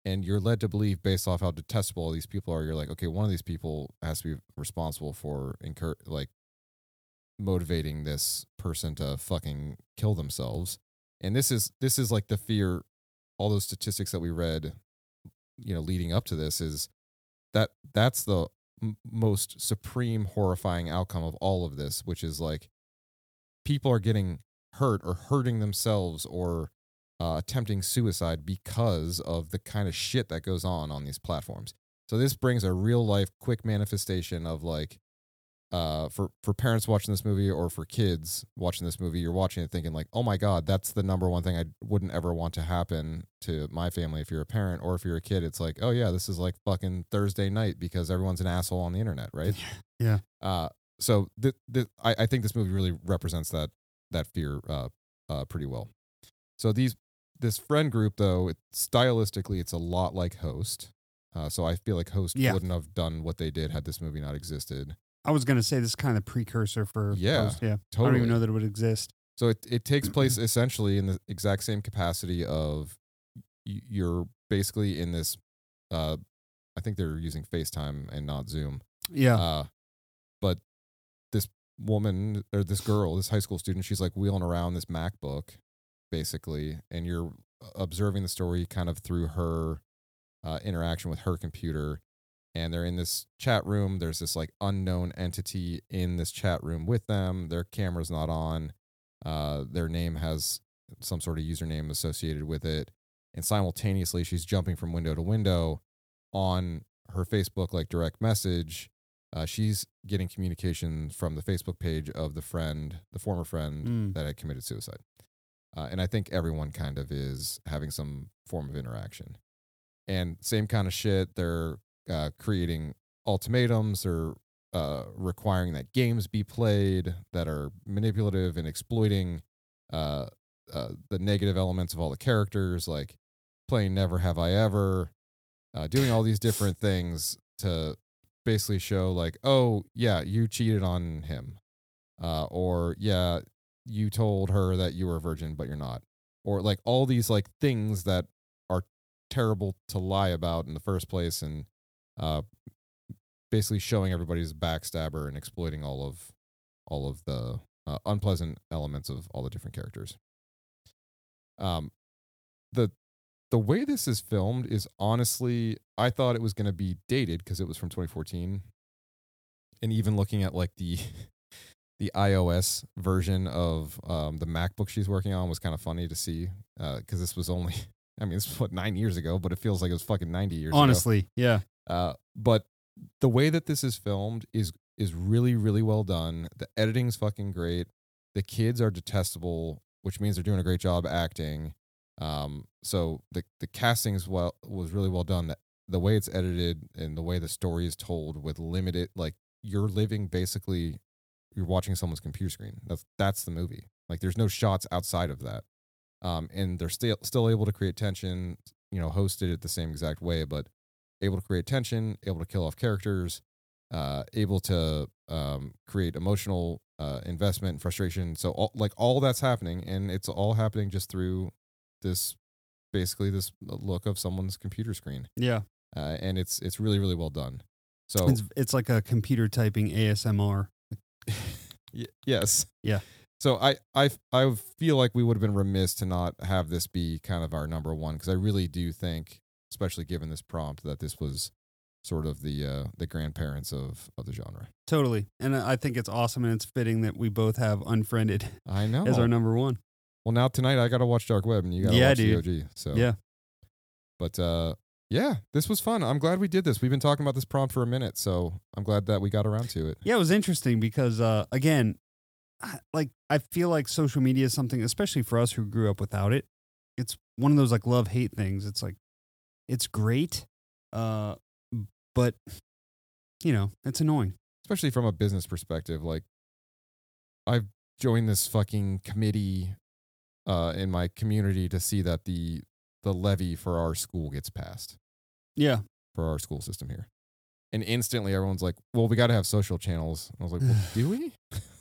and you're led to believe based off how detestable all these people are you're like okay one of these people has to be responsible for incur like motivating this person to fucking kill themselves and this is this is like the fear all those statistics that we read you know leading up to this is that that's the m- most supreme horrifying outcome of all of this which is like people are getting hurt or hurting themselves or uh, attempting suicide because of the kind of shit that goes on on these platforms. So this brings a real life quick manifestation of like uh for for parents watching this movie or for kids watching this movie you're watching it thinking like oh my god that's the number one thing i wouldn't ever want to happen to my family. If you're a parent or if you're a kid it's like oh yeah this is like fucking thursday night because everyone's an asshole on the internet right? Yeah. uh so th- th- I, I think this movie really represents that that fear uh uh pretty well. So these this friend group though it, stylistically it's a lot like host. Uh, so i feel like host Yeah. wouldn't have done what they did had this movie not existed I was gonna say this is kind of precursor for Yeah, Host, yeah. I don't even know that it would exist. So it, it takes place essentially in the exact same capacity of you're basically in this uh I think they're using FaceTime and not Zoom. Yeah. Uh but this woman or this girl, this high school student, she's like wheeling around this MacBook basically and you're observing the story kind of through her uh, interaction with her computer and they're in this chat room. There's this like unknown entity in this chat room with them. Their camera's not on. Uh, their name has some sort of username associated with it. And simultaneously she's jumping from window to window on her facebook like direct message. Uh, she's getting communication from the facebook page of the friend the former friend Mm. that had committed suicide. Uh, and i think everyone kind of is having some form of interaction. And same kind of shit. They're uh, creating ultimatums or uh, requiring that games be played that are manipulative and exploiting uh, uh, the negative elements of all the characters, like playing Never Have I Ever, uh, doing all these different things to basically show, like, oh, yeah, you cheated on him. Uh, or, yeah, you told her that you were a virgin, but you're not. Or, like, all these, like, things that are terrible to lie about in the first place and uh, basically showing everybody's backstabber and exploiting all of all of the uh, unpleasant elements of all the different characters. Um, the the way this is filmed is honestly, I thought it was going to be dated because it was from 2014, and even looking at like the the iOS version of um, the MacBook she's working on was kind of funny to see because this was only. I mean, this was what nine years ago, but it feels like it was fucking ninety years ago. Honestly, yeah. Uh, but the way that this is filmed is is really really well done. The editing's fucking great. The kids are detestable, which means they're doing a great job acting. Um, so the the casting's well was really well done. The, the way it's edited and the way the story is told with limited like you're living basically you're watching someone's computer screen. That's that's the movie. Like there's no shots outside of that. Um, and they're still still able to create tension. You know, hosted it the same exact way, but able to create tension, able to kill off characters, uh, able to um, create emotional uh, investment and frustration. So all, like all that's happening, and it's all happening just through this basically this look of someone's computer screen. Yeah. Uh, and it's it's really really well done. So It's it's like a computer typing ASMR. Y- yes. Yeah. So I I I feel like we would have been remiss to not have this be kind of our number one because I really do think, especially given this prompt, that this was sort of the uh, the grandparents of of the genre. Totally. And I think it's awesome and it's fitting that we both have Unfriended I know. as our number one. Well, now tonight I got to watch Dark Web and you got to Yeah, watch dude. the OG. So Yeah. But uh, yeah, this was fun. I'm glad we did this. We've been talking about this prompt for a minute, so I'm glad that we got around to it. Yeah, it was interesting because uh again, I- like I feel like social media is something especially for us who grew up without it. It's one of those like love hate things. It's like it's great uh but you know, it's annoying. especially from a business perspective. Like, I've joined this fucking committee uh, in my community to see that the the levy for our school gets passed Yeah. for our school system here, and instantly everyone's like, "Well, we got to have social channels." And I was like, "Well, do we?"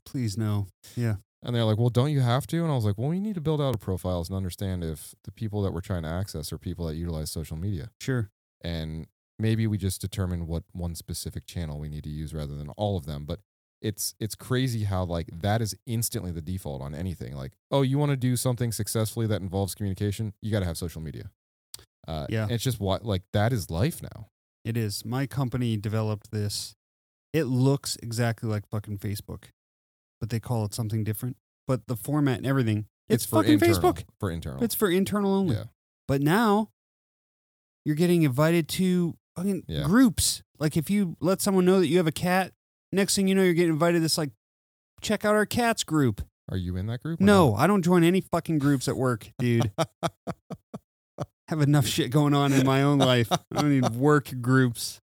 Please no. Yeah. And they're like, "Well, don't you have to?" And I was like, "Well, we need to build out a profiles and understand if the people that we're trying to access are people that utilize social media." Sure. and maybe we just determine what one specific channel we need to use rather than all of them but it's it's crazy how like that is instantly the default on anything like oh you want to do something successfully that involves communication you got to have social media uh Yeah. it's just what like that is life now It is. My company developed this. It looks exactly like fucking Facebook, but they call it something different. But the format and everything, it's, for fucking internal, Facebook. for internal It's for internal only. Yeah. But now you're getting invited to fucking Yeah. groups. Like if you let someone know that you have a cat, next thing you know, you're getting invited to this like check out our cats group. are you in that group No, not? I don't join any fucking groups at work, dude. have enough shit going on in my own life. I don't need work groups.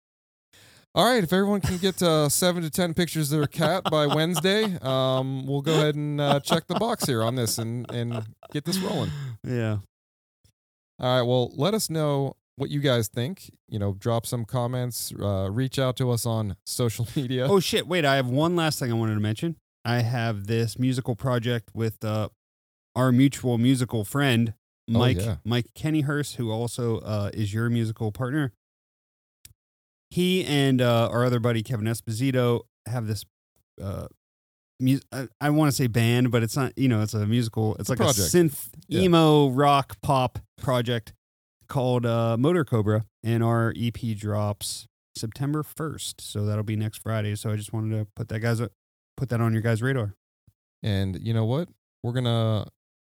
All right if everyone can get uh seven to ten pictures of their cat by wednesday um we'll go ahead and uh, check the box here on this and and get this rolling Yeah. All right. Well, let us know what you guys think. You know, drop some comments, uh, reach out to us on social media. Oh shit! Wait, I have one last thing I wanted to mention. I have this musical project with uh, our mutual musical friend Oh, Mike yeah. Mike Kennyhurst, who also uh, is your musical partner. He and uh, our other buddy Kevin Esposito have this. Uh, mu- I, I want to say band, but it's not. You know, it's a musical. It's like project. a synth Yeah. emo rock pop project called uh, Motor Cobra, and our EP drops September first. So that'll be next Friday. So I just wanted to put that guys put that on your guys' radar. And you know what? We're gonna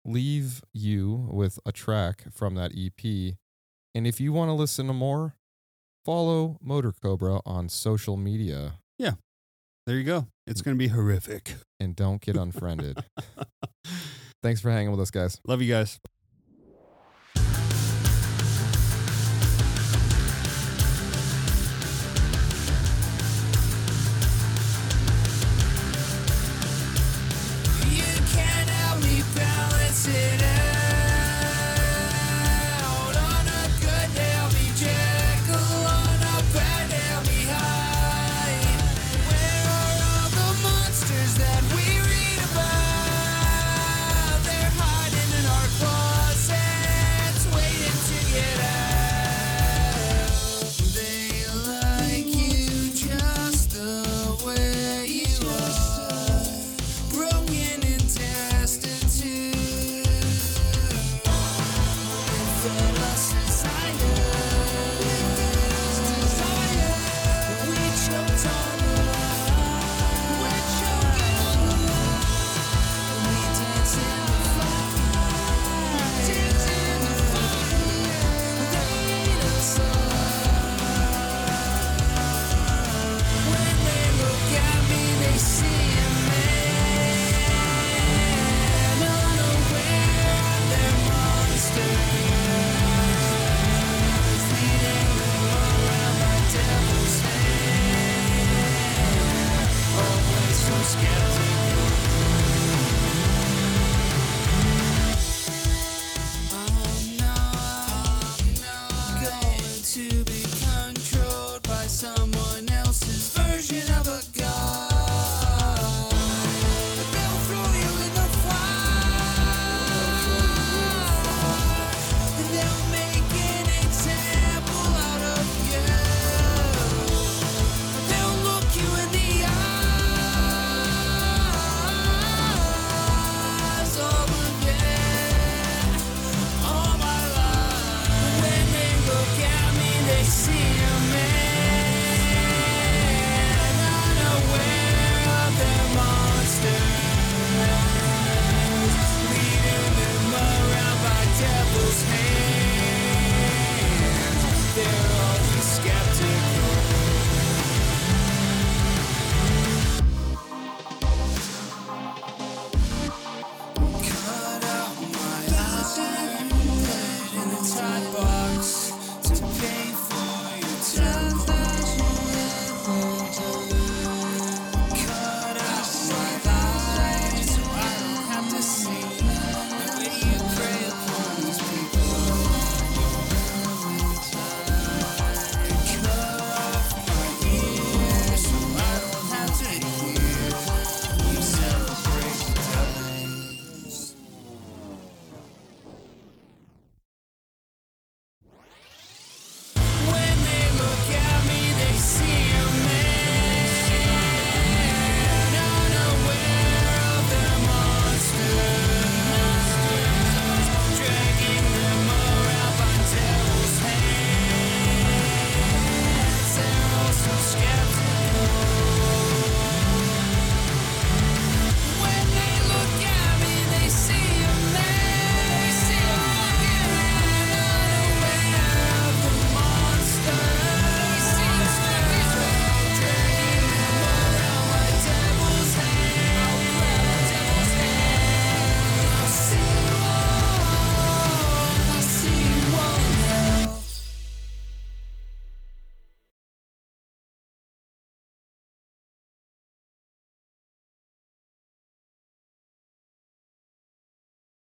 leave you with a track from that EP. And if you want to listen to more, follow Motor Cobra on social media Yeah, there you go. It's gonna be horrific. and don't get unfriended. Thanks for hanging with us, guys. Love you guys.